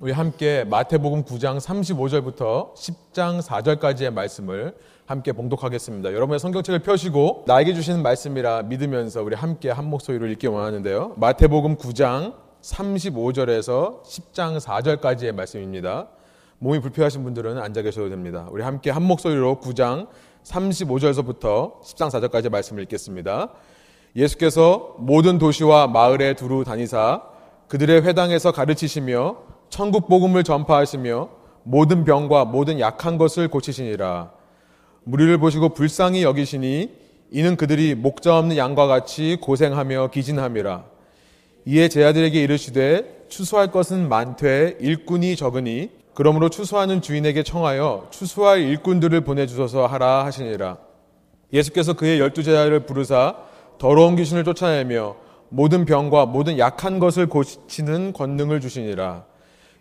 우리 함께 마태복음 9장 35절부터 10장 4절까지의 말씀을 함께 봉독하겠습니다. 여러분의 성경책을 펴시고 나에게 주시는 말씀이라 믿으면서 우리 함께 한 목소리로 읽기 원하는데요. 마태복음 9장 35절에서 10장 4절까지의 말씀입니다. 몸이 불편하신 분들은 앉아 계셔도 됩니다. 우리 함께 한 목소리로 9장 35절서부터 10장 4절까지 말씀을 읽겠습니다. 예수께서 모든 도시와 마을에 두루 다니사 그들의 회당에서 가르치시며 천국 복음을 전파하시며 모든 병과 모든 약한 것을 고치시니라. 무리를 보시고 불쌍히 여기시니 이는 그들이 목자 없는 양과 같이 고생하며 기진함이라. 이에 제 아들에게 이르시되 추수할 것은 많되 일꾼이 적으니 그러므로 추수하는 주인에게 청하여 추수할 일꾼들을 보내주소서 하라 하시니라. 예수께서 그의 열두 제자를 부르사 더러운 귀신을 쫓아내며 모든 병과 모든 약한 것을 고치는 권능을 주시니라.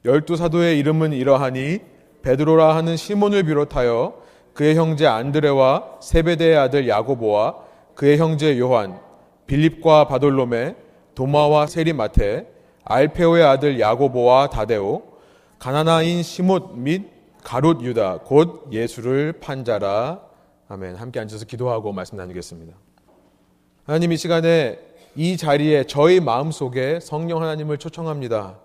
열두 사도의 이름은 이러하니 베드로라 하는 시몬을 비롯하여 그의 형제 안드레와 세베대의 아들 야고보와 그의 형제 요한, 빌립과 바돌로메, 도마와 세리마테, 알페오의 아들 야고보와 다데오, 가나나인 시못 및 가롯 유다 곧 예수를 판자라. 아멘. 함께 앉아서 기도하고 말씀 나누겠습니다. 하나님 이 시간에 이 자리에 저희 마음 속에 성령 하나님을 초청합니다.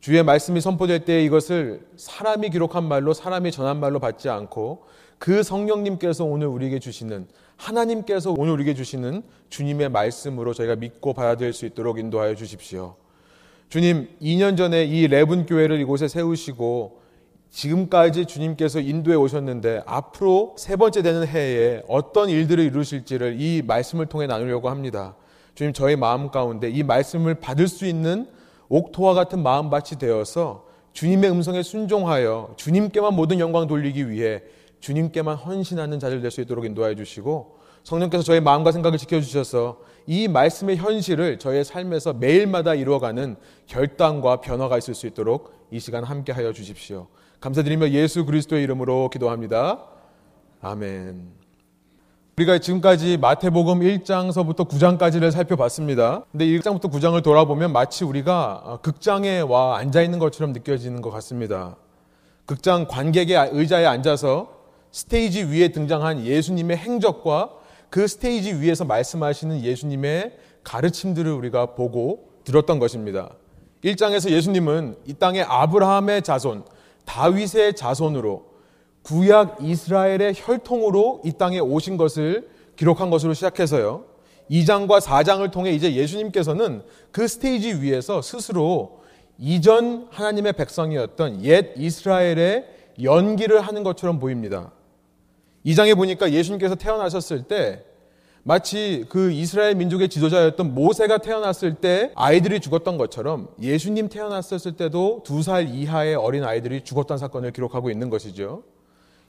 주의 말씀이 선포될 때 이것을 사람이 기록한 말로 사람이 전한 말로 받지 않고 그 성령님께서 오늘 우리에게 주시는 하나님께서 오늘 우리에게 주시는 주님의 말씀으로 저희가 믿고 받아들일 수 있도록 인도하여 주십시오. 주님, 2년 전에 이 레븐 교회를 이곳에 세우시고 지금까지 주님께서 인도해 오셨는데 앞으로 세 번째 되는 해에 어떤 일들을 이루실지를 이 말씀을 통해 나누려고 합니다. 주님, 저희 마음 가운데 이 말씀을 받을 수 있는 옥토와 같은 마음밭이 되어서 주님의 음성에 순종하여 주님께만 모든 영광 돌리기 위해 주님께만 헌신하는 자들 될 수 있도록 인도하여 주시고 성령께서 저의 마음과 생각을 지켜주셔서 이 말씀의 현실을 저의 삶에서 매일마다 이루어가는 결단과 변화가 있을 수 있도록 이 시간 함께 하여 주십시오. 감사드리며 예수 그리스도의 이름으로 기도합니다. 아멘. 우리가 지금까지 마태복음 1장서부터 9장까지를 살펴봤습니다. 근데 1장부터 9장을 돌아보면 마치 우리가 극장에 와 앉아 있는 것처럼 느껴지는 것 같습니다. 극장 관객의 의자에 앉아서 스테이지 위에 등장한 예수님의 행적과 그 스테이지 위에서 말씀하시는 예수님의 가르침들을 우리가 보고 들었던 것입니다. 1장에서 예수님은 이 땅의 아브라함의 자손, 다윗의 자손으로 구약 이스라엘의 혈통으로 이 땅에 오신 것을 기록한 것으로 시작해서요. 2장과 4장을 통해 이제 예수님께서는 그 스테이지 위에서 스스로 이전 하나님의 백성이었던 옛 이스라엘의 연기를 하는 것처럼 보입니다. 2장에 보니까 예수님께서 태어나셨을 때 마치 그 이스라엘 민족의 지도자였던 모세가 태어났을 때 아이들이 죽었던 것처럼 예수님 태어났을 때도 두 살 이하의 어린 아이들이 죽었던 사건을 기록하고 있는 것이죠.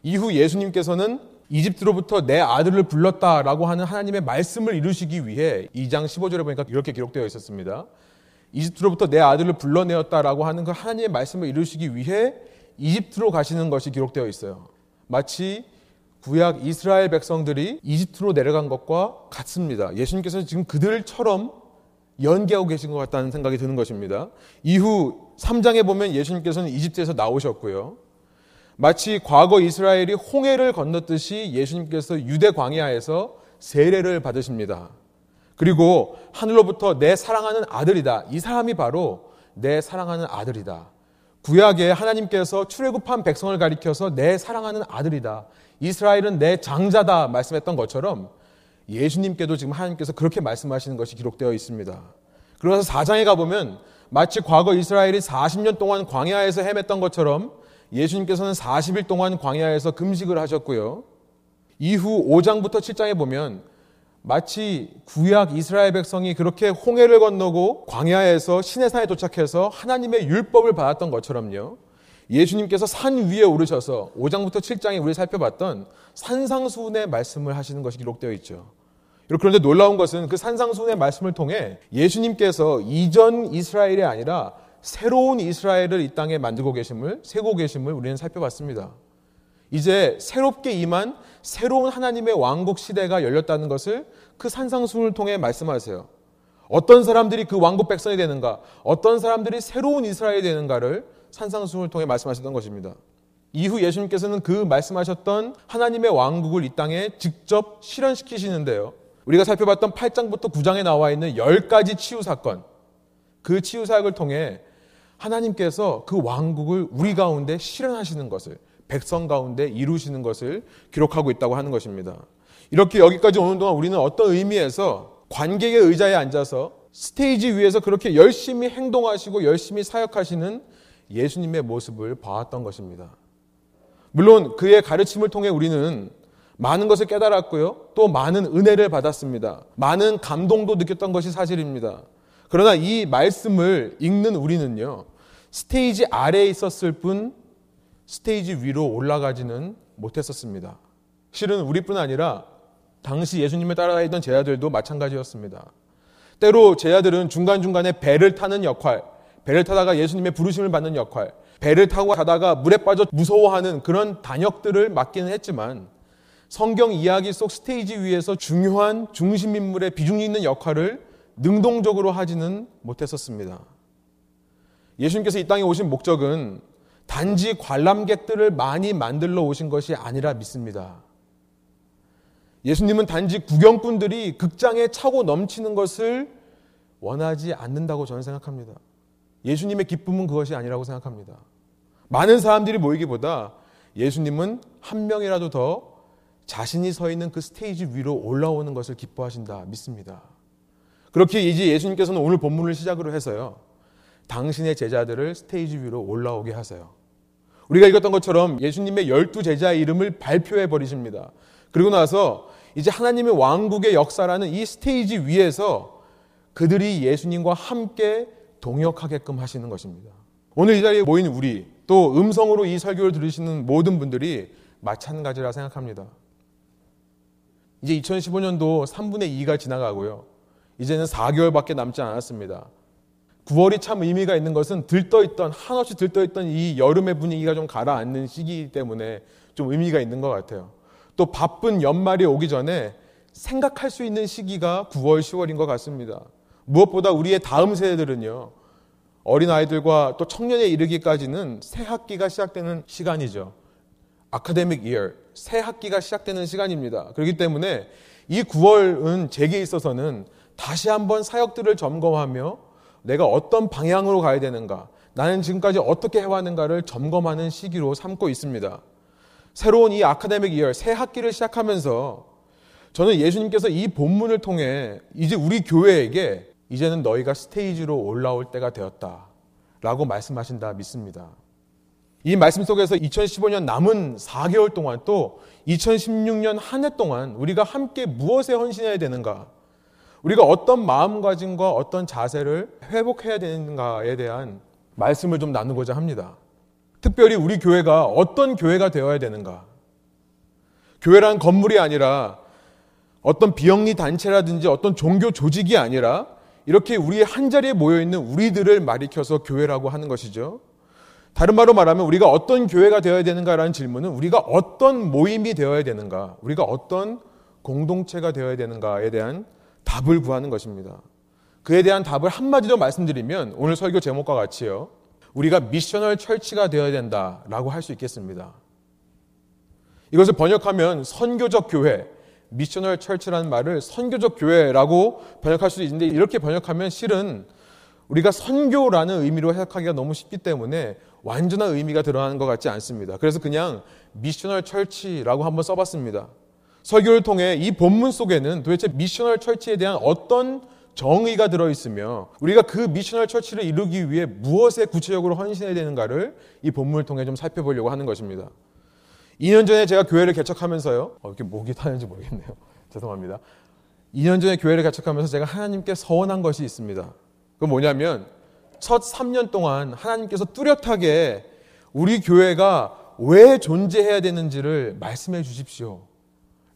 이후 예수님께서는 이집트로부터 내 아들을 불렀다라고 하는 하나님의 말씀을 이루시기 위해 2장 15절에 보니까 이렇게 기록되어 있었습니다. 이집트로부터 내 아들을 불러내었다라고 하는 그 하나님의 말씀을 이루시기 위해 이집트로 가시는 것이 기록되어 있어요. 마치 구약 이스라엘 백성들이 이집트로 내려간 것과 같습니다. 예수님께서는 지금 그들처럼 연기하고 계신 것 같다는 생각이 드는 것입니다. 이후 3장에 보면 예수님께서는 이집트에서 나오셨고요. 마치 과거 이스라엘이 홍해를 건넜듯이 예수님께서 유대 광야에서 세례를 받으십니다. 그리고 하늘로부터 내 사랑하는 아들이다. 이 사람이 바로 내 사랑하는 아들이다. 구약에 하나님께서 출애굽한 백성을 가리켜서 내 사랑하는 아들이다. 이스라엘은 내 장자다 말씀했던 것처럼 예수님께도 지금 하나님께서 그렇게 말씀하시는 것이 기록되어 있습니다. 그래서 4장에 가보면 마치 과거 이스라엘이 40년 동안 광야에서 헤맸던 것처럼 예수님께서는 40일 동안 광야에서 금식을 하셨고요. 이후 5장부터 7장에 보면 마치 구약 이스라엘 백성이 그렇게 홍해를 건너고 광야에서 시내산에 도착해서 하나님의 율법을 받았던 것처럼요. 예수님께서 산 위에 오르셔서 5장부터 7장에 우리 살펴봤던 산상수훈의 말씀을 하시는 것이 기록되어 있죠. 그런데 놀라운 것은 그 산상수훈의 말씀을 통해 예수님께서 이전 이스라엘이 아니라 새로운 이스라엘을 이 땅에 만들고 계심을, 세고 계심을 우리는 살펴봤습니다. 이제 새롭게 임한 새로운 하나님의 왕국 시대가 열렸다는 것을 그 산상수훈을 통해 말씀하세요. 어떤 사람들이 그 왕국 백성이 되는가, 어떤 사람들이 새로운 이스라엘이 되는가를 산상수훈을 통해 말씀하셨던 것입니다. 이후 예수님께서는 그 말씀하셨던 하나님의 왕국을 이 땅에 직접 실현시키시는데요. 우리가 살펴봤던 8장부터 9장에 나와 있는 10가지 치유 사건, 그 치유 사역을 통해 하나님께서 그 왕국을 우리 가운데 실현하시는 것을 백성 가운데 이루시는 것을 기록하고 있다고 하는 것입니다. 이렇게 여기까지 오는 동안 우리는 어떤 의미에서 관객의 의자에 앉아서 스테이지 위에서 그렇게 열심히 행동하시고 열심히 사역하시는 예수님의 모습을 봐왔던 것입니다. 물론 그의 가르침을 통해 우리는 많은 것을 깨달았고요. 또 많은 은혜를 받았습니다. 많은 감동도 느꼈던 것이 사실입니다. 그러나 이 말씀을 읽는 우리는요. 스테이지 아래에 있었을 뿐 스테이지 위로 올라가지는 못했었습니다. 실은 우리뿐 아니라 당시 예수님을 따라다니던 제자들도 마찬가지였습니다. 때로 제자들은 중간중간에 배를 타는 역할, 배를 타다가 예수님의 부르심을 받는 역할, 배를 타고 가다가 물에 빠져 무서워하는 그런 단역들을 맡기는 했지만 성경 이야기 속 스테이지 위에서 중요한 중심 인물의 비중 있는 역할을 능동적으로 하지는 못했었습니다. 예수님께서 이 땅에 오신 목적은 단지 관람객들을 많이 만들러 오신 것이 아니라 믿습니다. 예수님은 단지 구경꾼들이 극장에 차고 넘치는 것을 원하지 않는다고 저는 생각합니다. 예수님의 기쁨은 그것이 아니라고 생각합니다. 많은 사람들이 모이기보다 예수님은 한 명이라도 더 자신이 서 있는 그 스테이지 위로 올라오는 것을 기뻐하신다 믿습니다. 그렇게 이제 예수님께서는 오늘 본문을 시작으로 해서요. 당신의 제자들을 스테이지 위로 올라오게 하세요. 우리가 읽었던 것처럼 예수님의 열두 제자의 이름을 발표해 버리십니다. 그리고 나서 이제 하나님의 왕국의 역사라는 이 스테이지 위에서 그들이 예수님과 함께 동역하게끔 하시는 것입니다. 오늘 이 자리에 모인 우리 또 음성으로 이 설교를 들으시는 모든 분들이 마찬가지라 생각합니다. 이제 2015년도 3분의 2가 지나가고요. 이제는 4개월밖에 남지 않았습니다. 9월이 참 의미가 있는 것은 들떠있던 한없이 들떠있던 이 여름의 분위기가 좀 가라앉는 시기 때문에 좀 의미가 있는 것 같아요. 또 바쁜 연말이 오기 전에 생각할 수 있는 시기가 9월, 10월인 것 같습니다. 무엇보다 우리의 다음 세대들은요. 어린 아이들과 또 청년에 이르기까지는 새 학기가 시작되는 시간이죠. 아카데믹 이어, 새 학기가 시작되는 시간입니다. 그렇기 때문에 이 9월은 제게 있어서는 다시 한번 사역들을 점검하며 내가 어떤 방향으로 가야 되는가, 나는 지금까지 어떻게 해왔는가를 점검하는 시기로 삼고 있습니다. 새로운 이 아카데믹 이어, 새 학기를 시작하면서 저는 예수님께서 이 본문을 통해 이제 우리 교회에게 이제는 너희가 스테이지로 올라올 때가 되었다. 라고 말씀하신다 믿습니다. 이 말씀 속에서 2015년 남은 4개월 동안 또 2016년 한 해 동안 우리가 함께 무엇에 헌신해야 되는가? 우리가 어떤 마음가짐과 어떤 자세를 회복해야 되는가에 대한 말씀을 좀 나누고자 합니다. 특별히 우리 교회가 어떤 교회가 되어야 되는가? 교회란 건물이 아니라 어떤 비영리 단체라든지 어떤 종교 조직이 아니라 이렇게 우리 한 자리에 모여 있는 우리들을 말이켜서 교회라고 하는 것이죠. 다른 말로 말하면 우리가 어떤 교회가 되어야 되는가라는 질문은 우리가 어떤 모임이 되어야 되는가, 우리가 어떤 공동체가 되어야 되는가에 대한 답을 구하는 것입니다. 그에 대한 답을 한마디로 말씀드리면 오늘 설교 제목과 같이요. 우리가 미셔널 철치가 되어야 된다라고 할 수 있겠습니다. 이것을 번역하면 선교적 교회, 미셔널 철치라는 말을 선교적 교회라고 번역할 수 있는데 이렇게 번역하면 실은 우리가 선교라는 의미로 해석하기가 너무 쉽기 때문에 완전한 의미가 드러나는 것 같지 않습니다. 그래서 그냥 missional church라고 한번 써봤습니다. 설교를 통해 이 본문 속에는 도대체 missional church에 대한 어떤 정의가 들어있으며 우리가 그 missional church를 이루기 위해 무엇에 구체적으로 헌신해야 되는가를 이 본문을 통해 좀 살펴보려고 하는 것입니다. 2년 전에 제가 교회를 개척하면서요. 어, 이렇게 목이 타는지 모르겠네요. 죄송합니다. 2년 전에 교회를 개척하면서 제가 하나님께 서원한 것이 있습니다. 그건 뭐냐면 첫 3년 동안 하나님께서 뚜렷하게 우리 교회가 왜 존재해야 되는지를 말씀해 주십시오.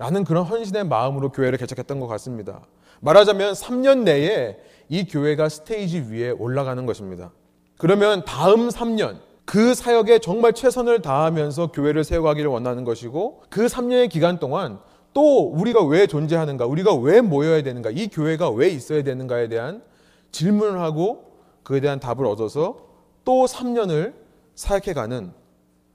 라는 그런 헌신의 마음으로 교회를 개척했던 것 같습니다. 말하자면 3년 내에 이 교회가 스테이지 위에 올라가는 것입니다. 그러면 다음 3년, 그 사역에 정말 최선을 다하면서 교회를 세워가기를 원하는 것이고 그 3년의 기간 동안 또 우리가 왜 존재하는가, 우리가 왜 모여야 되는가, 이 교회가 왜 있어야 되는가에 대한 질문을 하고 그에 대한 답을 얻어서 또 3년을 사역해가는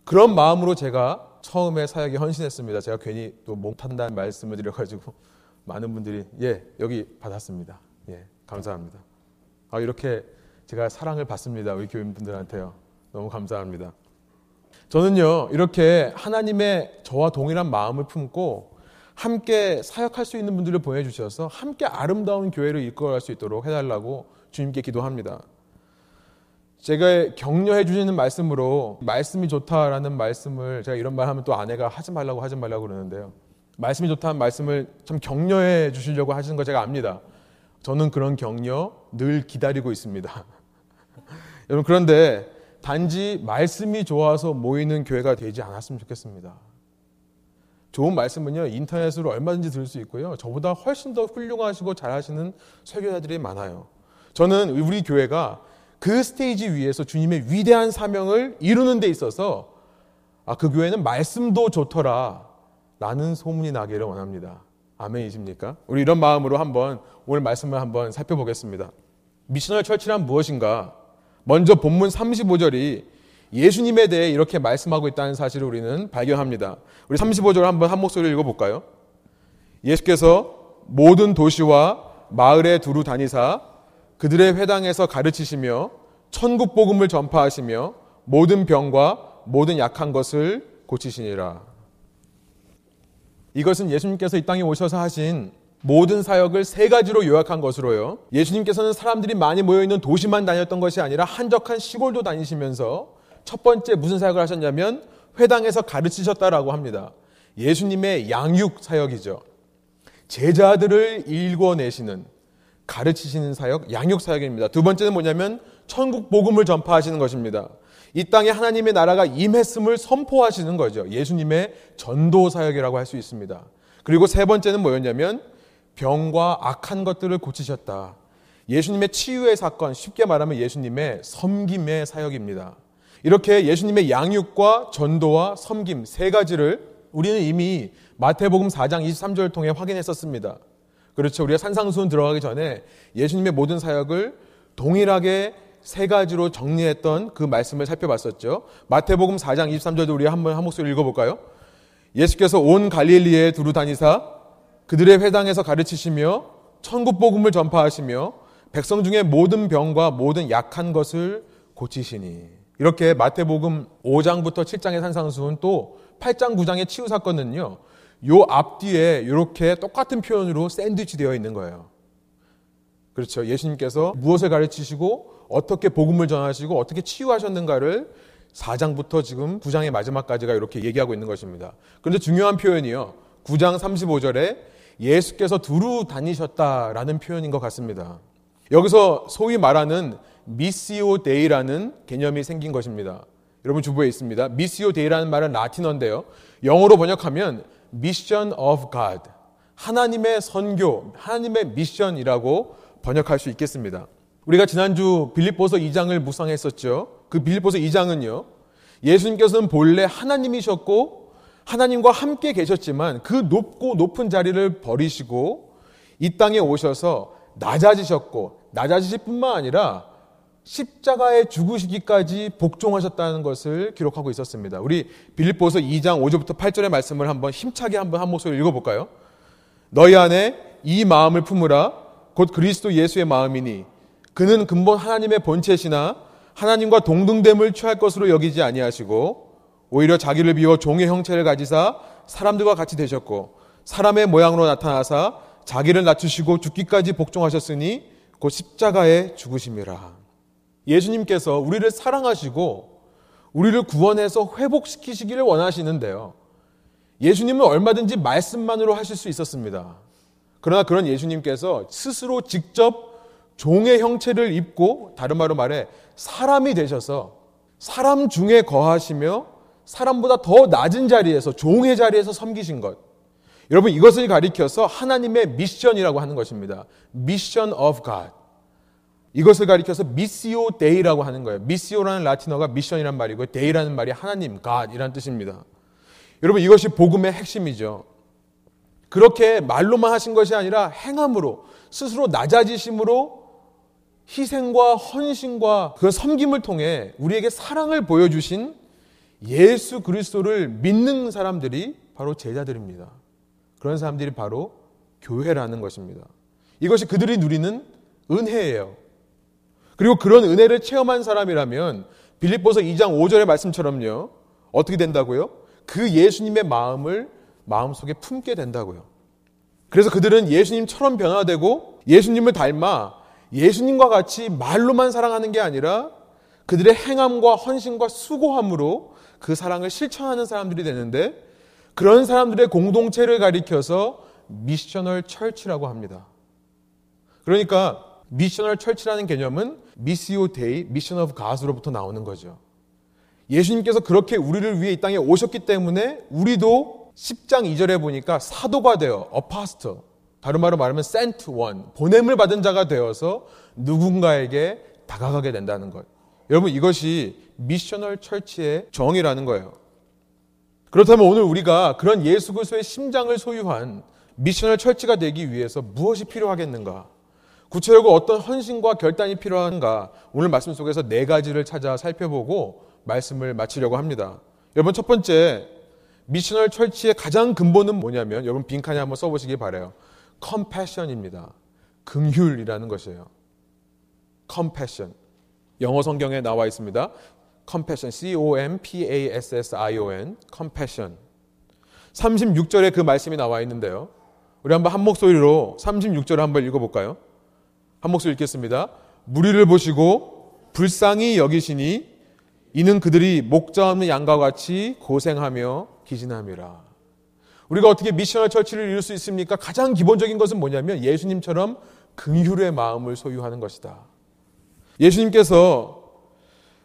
그런 마음으로 제가 처음에 사역에 헌신했습니다. 제가 괜히 또 못한다는 말씀을 드려가지고 많은 분들이 예 여기 받았습니다. 예 감사합니다. 아 이렇게 제가 사랑을 받습니다. 우리 교인분들한테요. 너무 감사합니다. 저는요 이렇게 하나님의 저와 동일한 마음을 품고 함께 사역할 수 있는 분들을 보내주셔서 함께 아름다운 교회를 이끌어갈 수 있도록 해달라고 주님께 기도합니다. 제가 격려해 주시는 말씀으로 말씀이 좋다라는 말씀을 제가 이런 말 하면 또 아내가 하지 말라고 하지 말라고 그러는데요. 말씀이 좋다는 말씀을 참 격려해 주시려고 하시는 거 제가 압니다. 저는 그런 격려 늘 기다리고 있습니다. 여러분 그런데 단지 말씀이 좋아서 모이는 교회가 되지 않았으면 좋겠습니다. 좋은 말씀은요 인터넷으로 얼마든지 들을 수 있고요 저보다 훨씬 더 훌륭하시고 잘하시는 설교자들이 많아요. 저는 우리 교회가 그 스테이지 위에서 주님의 위대한 사명을 이루는 데 있어서 아, 그 교회는 말씀도 좋더라 라는 소문이 나기를 원합니다. 아멘이십니까? 우리 이런 마음으로 한번 오늘 말씀을 한번 살펴보겠습니다. 미셔널 철치란 무엇인가? 먼저 본문 35절이 예수님에 대해 이렇게 말씀하고 있다는 사실을 우리는 발견합니다. 우리 35절 한번 한 목소리로 읽어볼까요? 예수께서 모든 도시와 마을에 두루 다니사 그들의 회당에서 가르치시며 천국 복음을 전파하시며 모든 병과 모든 약한 것을 고치시니라. 이것은 예수님께서 이 땅에 오셔서 하신 모든 사역을 세 가지로 요약한 것으로요. 예수님께서는 사람들이 많이 모여 있는 도시만 다녔던 것이 아니라 한적한 시골도 다니시면서 첫 번째 무슨 사역을 하셨냐면 회당에서 가르치셨다라고 합니다. 예수님의 양육 사역이죠. 제자들을 일궈내시는 가르치시는 사역, 양육 사역입니다. 두 번째는 뭐냐면 천국 복음을 전파하시는 것입니다. 이 땅에 하나님의 나라가 임했음을 선포하시는 거죠. 예수님의 전도 사역이라고 할 수 있습니다. 그리고 세 번째는 뭐였냐면 병과 악한 것들을 고치셨다. 예수님의 치유의 사건, 쉽게 말하면 예수님의 섬김의 사역입니다. 이렇게 예수님의 양육과 전도와 섬김 세 가지를 우리는 이미 마태복음 4장 23절을 통해 확인했었습니다. 그렇죠. 우리가 산상수훈 들어가기 전에 예수님의 모든 사역을 동일하게 세 가지로 정리했던 그 말씀을 살펴봤었죠. 마태복음 4장 23절도 우리 한번 한 목소리 읽어볼까요? 예수께서 온 갈릴리에 두루 다니사 그들의 회당에서 가르치시며 천국 복음을 전파하시며 백성 중에 모든 병과 모든 약한 것을 고치시니 이렇게 마태복음 5장부터 7장의 산상수훈 또 8장 9장의 치유 사건은요. 요 앞뒤에 이렇게 똑같은 표현으로 샌드위치 되어 있는 거예요. 그렇죠. 예수님께서 무엇을 가르치시고 어떻게 복음을 전하시고 어떻게 치유하셨는가를 4장부터 지금 9장의 마지막까지가 이렇게 얘기하고 있는 것입니다. 그런데 중요한 표현이요. 9장 35절에 예수께서 두루 다니셨다라는 표현인 것 같습니다. 여기서 소위 말하는 Missio Dei라는 개념이 생긴 것입니다. 여러분 주보에 있습니다. Missio Dei라는 말은 라틴어인데요. 영어로 번역하면 Mission of God. 하나님의 선교, 하나님의 mission이라고 번역할 수 있겠습니다. 우리가 지난주 빌립보서 2장을 묵상했었죠. 그 빌립보서 2장은요. 예수님께서는 본래 하나님이셨고 하나님과 함께 계셨지만 그 높고 높은 자리를 버리시고 이 땅에 오셔서 낮아지셨고 낮아지실 뿐만 아니라 십자가에 죽으시기까지 복종하셨다는 것을 기록하고 있었습니다. 우리 빌립보서 2장 5절부터 8절의 말씀을 한번 힘차게 한번 한 목소리 읽어볼까요? 너희 안에 이 마음을 품으라 곧 그리스도 예수의 마음이니 그는 근본 하나님의 본체시나 하나님과 동등됨을 취할 것으로 여기지 아니하시고 오히려 자기를 비워 종의 형체를 가지사 사람들과 같이 되셨고 사람의 모양으로 나타나사 자기를 낮추시고 죽기까지 복종하셨으니 곧 십자가에 죽으심이라. 예수님께서 우리를 사랑하시고 우리를 구원해서 회복시키시기를 원하시는데요. 예수님은 얼마든지 말씀만으로 하실 수 있었습니다. 그러나 그런 예수님께서 스스로 직접 종의 형체를 입고 다른 말로 말해 사람이 되셔서 사람 중에 거하시며 사람보다 더 낮은 자리에서 종의 자리에서 섬기신 것. 여러분 이것을 가리켜서 하나님의 mission이라고 하는 것입니다. Mission of God. 이것을 가리켜서 Missio Dei라고 하는 거예요. Missio라는 라틴어가 mission이란 말이고 Dei라는 말이 하나님, God이란 뜻입니다. 여러분 이것이 복음의 핵심이죠. 그렇게 말로만 하신 것이 아니라 행함으로 스스로 낮아지심으로 희생과 헌신과 그 섬김을 통해 우리에게 사랑을 보여주신 예수 그리스도를 믿는 사람들이 바로 제자들입니다. 그런 사람들이 바로 교회라는 것입니다. 이것이 그들이 누리는 은혜예요. 그리고 그런 은혜를 체험한 사람이라면 빌립보서 2장 5절의 말씀처럼요. 어떻게 된다고요? 그 예수님의 마음을 마음속에 품게 된다고요. 그래서 그들은 예수님처럼 변화되고 예수님을 닮아 예수님과 같이 말로만 사랑하는 게 아니라 그들의 행함과 헌신과 수고함으로 그 사랑을 실천하는 사람들이 되는데 그런 사람들의 공동체를 가리켜서 미셔널 철치라고 합니다. 그러니까 missional church라는 개념은 Missio Dei, Mission of God으로부터 나오는 거죠. 예수님께서 그렇게 우리를 위해 이 땅에 오셨기 때문에 우리도 10장 2절에 보니까 사도가 되어 apostle 다른 말로 말하면 sent one 보냄을 받은 자가 되어서 누군가에게 다가가게 된다는 것. 여러분 이것이 missional church의 정의라는 거예요. 그렇다면 오늘 우리가 그런 예수 그리스도의 심장을 소유한 missional church가 되기 위해서 무엇이 필요하겠는가? 구체적으로 어떤 헌신과 결단이 필요한가? 오늘 말씀 속에서 네 가지를 찾아 살펴보고 말씀을 마치려고 합니다. 여러분 첫 번째 missional church의 가장 근본은 뭐냐면 여러분 빈칸에 한번 써보시기 바래요. compassion입니다. 긍휼이라는 것이에요. compassion. 영어 성경에 나와 있습니다. compassion, C-O-M-P-A-S-S-I-O-N, compassion. 36절에 그 말씀이 나와 있는데요. 우리 한번 한 목소리로 36절을 한번 읽어 볼까요? 한 목소리 읽겠습니다. 무리를 보시고 불쌍히 여기시니 이는 그들이 목자 없는 양과 같이 고생하며 기진함이라. 우리가 어떻게 미션을 철치를 이룰 수 있습니까? 가장 기본적인 것은 뭐냐면 예수님처럼 긍휼의 마음을 소유하는 것이다. 예수님께서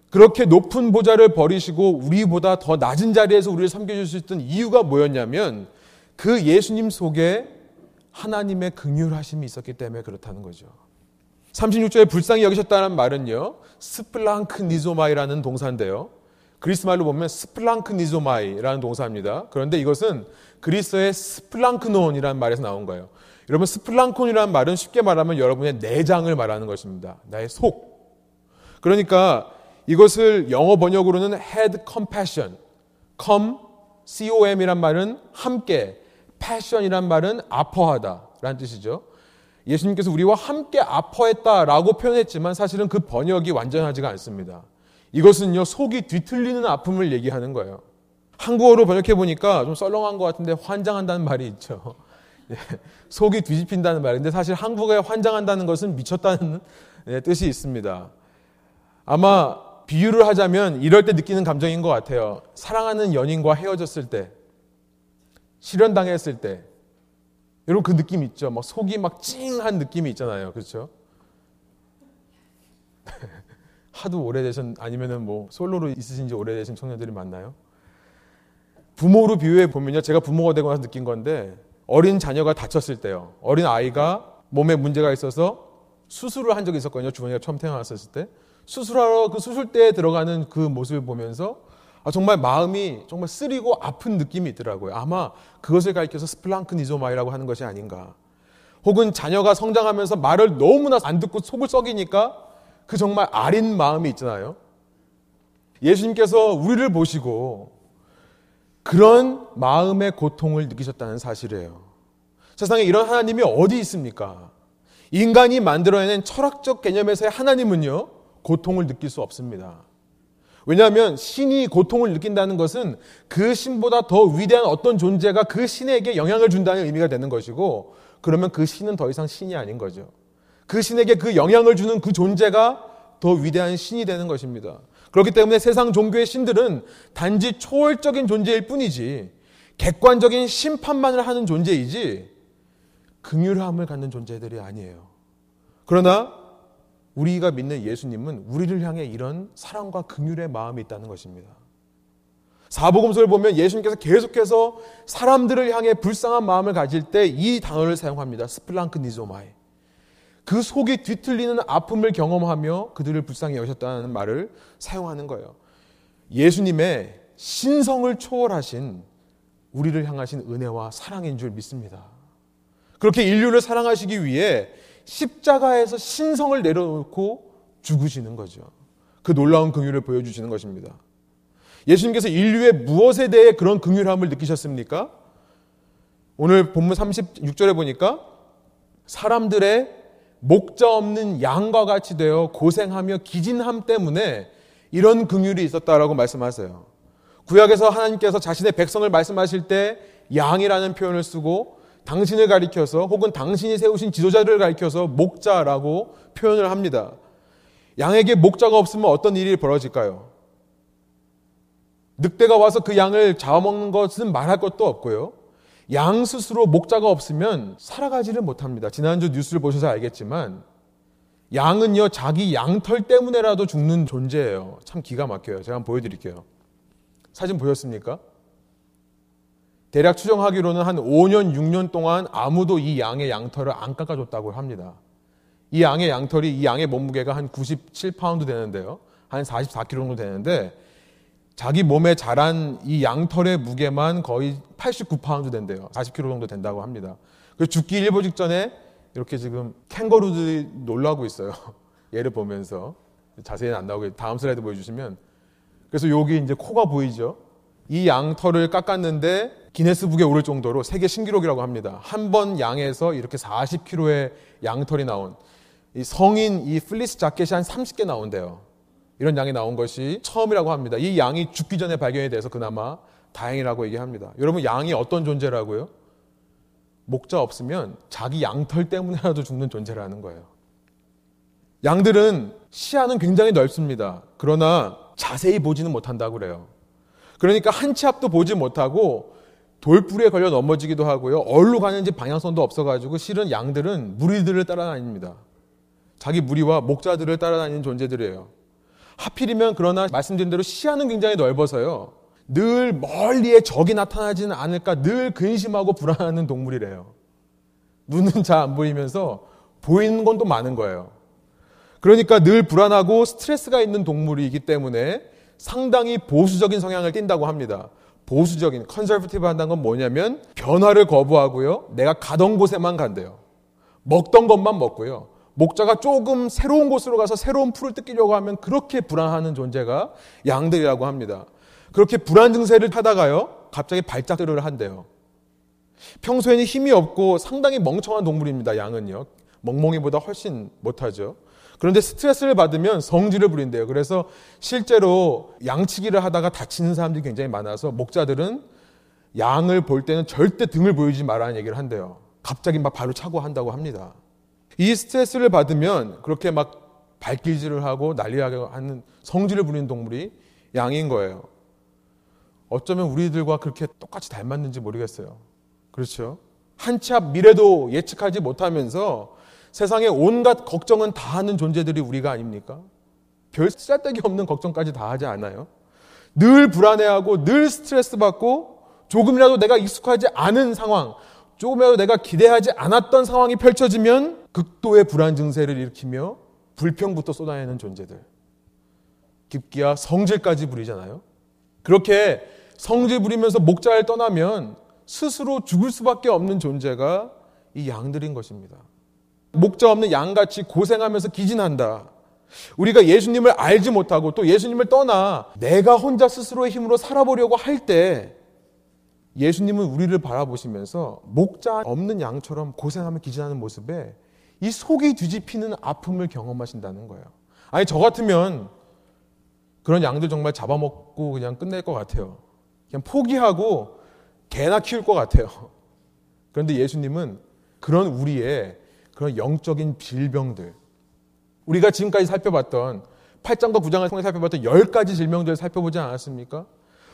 그렇게 높은 보좌를 버리시고 우리보다 더 낮은 자리에서 우리를 섬겨줄 수 있던 이유가 뭐였냐면 그 예수님 속에 하나님의 긍휼하심이 있었기 때문에 그렇다는 거죠. 36절에 불쌍히 여기셨다는 말은요. σπλαγχνίζομαι라는 동사인데요. 그리스 말로 보면 σπλαγχνίζομαι라는 동사입니다. 그런데 이것은 그리스의 σπλάγχνον이라는 말에서 나온 거예요. 여러분 σπλάγχνον이라는 말은 쉽게 말하면 여러분의 내장을 말하는 것입니다. 나의 속. 그러니까 이것을 영어 번역으로는 head compassion, com, com이란 말은 함께, passion이란 말은 아파하다라는 뜻이죠. 예수님께서 우리와 함께 아파했다라고 표현했지만 사실은 그 번역이 완전하지가 않습니다. 이것은요 속이 뒤틀리는 아픔을 얘기하는 거예요. 한국어로 번역해 보니까 좀 썰렁한 것 같은데 환장한다는 말이 있죠. 예, 속이 뒤집힌다는 말인데 사실 한국어에 환장한다는 것은 미쳤다는 예, 뜻이 있습니다. 아마 비유를 하자면 이럴 때 느끼는 감정인 것 같아요. 사랑하는 연인과 헤어졌을 때, 실현당했을 때, 여러분 그 느낌 있죠? 막 속이 막 찡한 느낌이 있잖아요. 그렇죠? 하도 오래되신 아니면은 뭐 솔로로 있으신 지 오래되신 청년들이 많나요? 부모로 비유해 보면요. 제가 부모가 되고 나서 느낀 건데 어린 자녀가 다쳤을 때요. 어린 아이가 몸에 문제가 있어서 수술을 한 적이 있었거든요. 주머니가 처음 태어났을 때. 수술하러 그 수술대에 들어가는 그 모습을 보면서 아, 정말 마음이 정말 쓰리고 아픈 느낌이 있더라고요. 아마 그것을 가리켜서 스플랑크니조마이라고 하는 것이 아닌가. 혹은 자녀가 성장하면서 말을 너무나 안 듣고 속을 썩이니까 그 정말 아린 마음이 있잖아요. 예수님께서 우리를 보시고 그런 마음의 고통을 느끼셨다는 사실이에요. 세상에 이런 하나님이 어디 있습니까? 인간이 만들어낸 철학적 개념에서의 하나님은요, 고통을 느낄 수 없습니다. 왜냐하면 신이 고통을 느낀다는 것은 그 신보다 더 위대한 어떤 존재가 그 신에게 영향을 준다는 의미가 되는 것이고 그러면 그 신은 더 이상 신이 아닌 거죠. 그 신에게 그 영향을 주는 그 존재가 더 위대한 신이 되는 것입니다. 그렇기 때문에 세상 종교의 신들은 단지 초월적인 존재일 뿐이지 객관적인 심판만을 하는 존재이지 긍휼함을 갖는 존재들이 아니에요. 그러나 우리가 믿는 예수님은 우리를 향해 이런 사랑과 긍휼의 마음이 있다는 것입니다. 사복음서를 보면 예수님께서 계속해서 사람들을 향해 불쌍한 마음을 가질 때 이 단어를 사용합니다. 스플랑크 니조마이. 그 속이 뒤틀리는 아픔을 경험하며 그들을 불쌍히 여셨다는 말을 사용하는 거예요. 예수님의 신성을 초월하신 우리를 향하신 은혜와 사랑인 줄 믿습니다. 그렇게 인류를 사랑하시기 위해 십자가에서 신성을 내려놓고 죽으시는 거죠. 그 놀라운 긍휼을 보여주시는 것입니다. 예수님께서 인류의 무엇에 대해 그런 긍휼함을 느끼셨습니까? 오늘 본문 36절에 보니까 사람들의 목자 없는 양과 같이 되어 고생하며 기진함 때문에 이런 긍휼이 있었다라고 말씀하세요. 구약에서 하나님께서 자신의 백성을 말씀하실 때 양이라는 표현을 쓰고 당신을 가리켜서 혹은 당신이 세우신 지도자를 가리켜서 목자라고 표현을 합니다. 양에게 목자가 없으면 어떤 일이 벌어질까요? 늑대가 와서 그 양을 잡아먹는 것은 말할 것도 없고요. 양 스스로 목자가 없으면 살아가지를 못합니다. 지난주 뉴스를 보셔서 알겠지만 양은요 자기 양털 때문에라도 죽는 존재예요. 참 기가 막혀요. 제가 한번 보여드릴게요. 사진 보셨습니까? 대략 추정하기로는 한 5년, 6년 동안 아무도 이 양의 양털을 안 깎아줬다고 합니다. 이 양의 양털이 이 양의 몸무게가 한 97파운드 되는데요. 한 44kg 정도 되는데 자기 몸에 자란 이 양털의 무게만 거의 89파운드 된대요. 40kg 정도 된다고 합니다. 그 죽기 일보 직전에 이렇게 지금 캥거루들이 놀라고 있어요. 얘를 보면서 자세히는 안 나오게 다음 슬라이드 보여주시면 그래서 여기 이제 코가 보이죠. 이 양털을 깎았는데 기네스북에 오를 정도로 세계 신기록이라고 합니다. 한 번 양에서 이렇게 40kg의 양털이 나온 이 성인 이 플리스 자켓이 한 30개 나온대요. 이런 양이 나온 것이 처음이라고 합니다. 이 양이 죽기 전에 발견이 돼서 그나마 다행이라고 얘기합니다. 여러분 양이 어떤 존재라고요? 목자 없으면 자기 양털 때문에라도 죽는 존재라는 거예요. 양들은 시야는 굉장히 넓습니다. 그러나 자세히 보지는 못한다고 그래요. 그러니까 한 치 앞도 보지 못하고 돌뿌리에 걸려 넘어지기도 하고요. 어디로 가는지 방향성도 없어가지고 실은 양들은 무리들을 따라다닙니다. 자기 무리와 목자들을 따라다니는 존재들이에요. 하필이면 그러나 말씀드린 대로 시야는 굉장히 넓어서요. 늘 멀리에 적이 나타나지는 않을까 늘 근심하고 불안하는 동물이래요. 눈은 잘 안 보이면서 보이는 건 또 많은 거예요. 그러니까 늘 불안하고 스트레스가 있는 동물이기 때문에 상당히 보수적인 성향을 띈다고 합니다. 보수적인 conservative 한다는 건 뭐냐면 변화를 거부하고요. 내가 가던 곳에만 간대요. 먹던 것만 먹고요. 목자가 조금 새로운 곳으로 가서 새로운 풀을 뜯기려고 하면 그렇게 불안하는 존재가 양들이라고 합니다. 그렇게 불안 증세를 하다가요. 갑자기 발작들을 한대요. 평소에는 힘이 없고 상당히 멍청한 동물입니다. 양은요. 멍멍이보다 훨씬 못하죠. 그런데 스트레스를 받으면 성질을 부린대요. 그래서 실제로 양치기를 하다가 다치는 사람들이 굉장히 많아서 목자들은 양을 볼 때는 절대 등을 보이지 말라는 얘기를 한대요. 갑자기 막 발로 차고 한다고 합니다. 이 스트레스를 받으면 그렇게 막 발길질을 하고 난리하게 하는 성질을 부리는 동물이 양인 거예요. 어쩌면 우리들과 그렇게 똑같이 닮았는지 모르겠어요. 그렇죠? 한 치 앞 미래도 예측하지 못하면서 세상에 온갖 걱정은 다 하는 존재들이 우리가 아닙니까? 별 쓸데기 없는 걱정까지 다 하지 않아요? 늘 불안해하고 늘 스트레스 받고 조금이라도 내가 익숙하지 않은 상황, 조금이라도 내가 기대하지 않았던 상황이 펼쳐지면 극도의 불안 증세를 일으키며 불평부터 쏟아내는 존재들. 깊기야 성질까지 부리잖아요. 그렇게 성질 부리면서 목자를 떠나면 스스로 죽을 수밖에 없는 존재가 이 양들인 것입니다. 목자 없는 양같이 고생하면서 기진한다. 우리가 예수님을 알지 못하고 또 예수님을 떠나 내가 혼자 스스로의 힘으로 살아보려고 할 때 예수님은 우리를 바라보시면서 목자 없는 양처럼 고생하며 기진하는 모습에 이 속이 뒤집히는 아픔을 경험하신다는 거예요. 아니, 저 같으면 그런 양들 정말 잡아먹고 그냥 끝낼 것 같아요. 그냥 포기하고 개나 키울 것 같아요. 그런데 예수님은 그런 우리의 그런 영적인 질병들, 우리가 지금까지 살펴봤던 8장과 9장을 통해 살펴봤던 10가지 질병들을 살펴보지 않았습니까?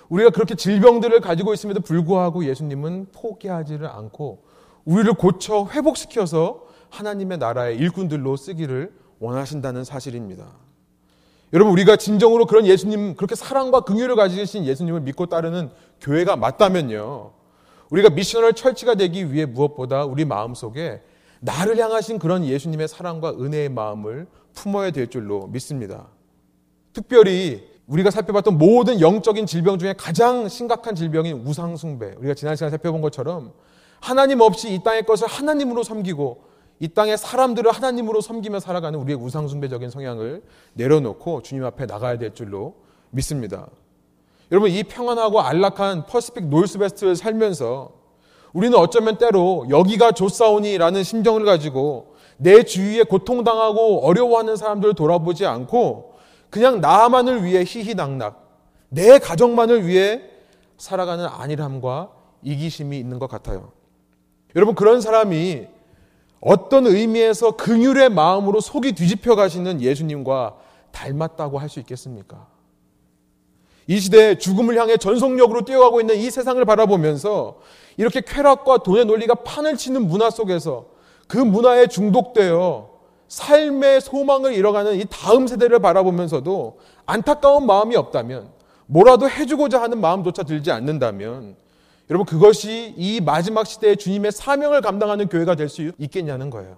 우리가 그렇게 질병들을 가지고 있음에도 불구하고 예수님은 포기하지를 않고 우리를 고쳐 회복시켜서 하나님의 나라의 일꾼들로 쓰기를 원하신다는 사실입니다. 여러분 우리가 진정으로 그런 예수님 그렇게 사랑과 긍휼을 가지신 예수님을 믿고 따르는 교회가 맞다면요. 우리가 미셔널 철치가 되기 위해 무엇보다 우리 마음속에 나를 향하신 그런 예수님의 사랑과 은혜의 마음을 품어야 될 줄로 믿습니다. 특별히 우리가 살펴봤던 모든 영적인 질병 중에 가장 심각한 질병인 우상숭배. 우리가 지난 시간에 살펴본 것처럼 하나님 없이 이 땅의 것을 하나님으로 섬기고 이 땅의 사람들을 하나님으로 섬기며 살아가는 우리의 우상숭배적인 성향을 내려놓고 주님 앞에 나가야 될 줄로 믿습니다. 여러분 이 평안하고 안락한 퍼시픽 노스베스트를 살면서 우리는 어쩌면 때로 여기가 좋사오니라는 심정을 가지고 내 주위에 고통당하고 어려워하는 사람들을 돌아보지 않고 그냥 나만을 위해 희희낙낙 내 가정만을 위해 살아가는 안일함과 이기심이 있는 것 같아요. 여러분 그런 사람이 어떤 의미에서 긍휼의 마음으로 속이 뒤집혀 가시는 예수님과 닮았다고 할 수 있겠습니까? 이 시대에 죽음을 향해 전속력으로 뛰어가고 있는 이 세상을 바라보면서 이렇게 쾌락과 돈의 논리가 판을 치는 문화 속에서 그 문화에 중독되어 삶의 소망을 잃어가는 이 다음 세대를 바라보면서도 안타까운 마음이 없다면 뭐라도 해주고자 하는 마음조차 들지 않는다면 여러분 그것이 이 마지막 시대에 주님의 사명을 감당하는 교회가 될 수 있겠냐는 거예요.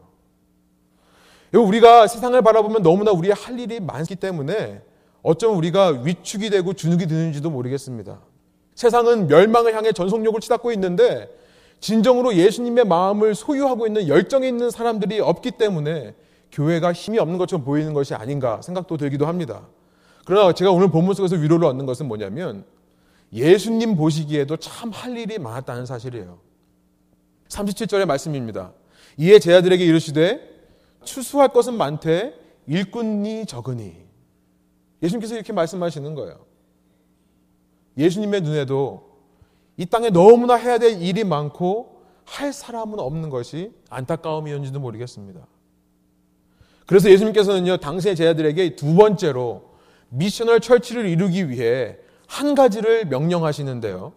우리가 세상을 바라보면 너무나 우리의 할 일이 많기 때문에 어쩌면 우리가 위축이 되고 주눅이 드는지도 모르겠습니다. 세상은 멸망을 향해 전속력을 치닫고 있는데 진정으로 예수님의 마음을 소유하고 있는 열정이 있는 사람들이 없기 때문에 교회가 힘이 없는 것처럼 보이는 것이 아닌가 생각도 들기도 합니다. 그러나 제가 오늘 본문 속에서 위로를 얻는 것은 뭐냐면 예수님 보시기에도 참 할 일이 많았다는 사실이에요. 37절의 말씀입니다. 이에 제 아들에게 이르시되 추수할 것은 많되 일꾼이 적으니 예수님께서 이렇게 말씀하시는 거예요. 예수님의 눈에도 이 땅에 너무나 해야 될 일이 많고 할 사람은 없는 것이 안타까움이었는지도 모르겠습니다. 그래서 예수님께서는요, 당신의 제자들에게 두 번째로 미셔널 철치를 이루기 위해 한 가지를 명령하시는데요.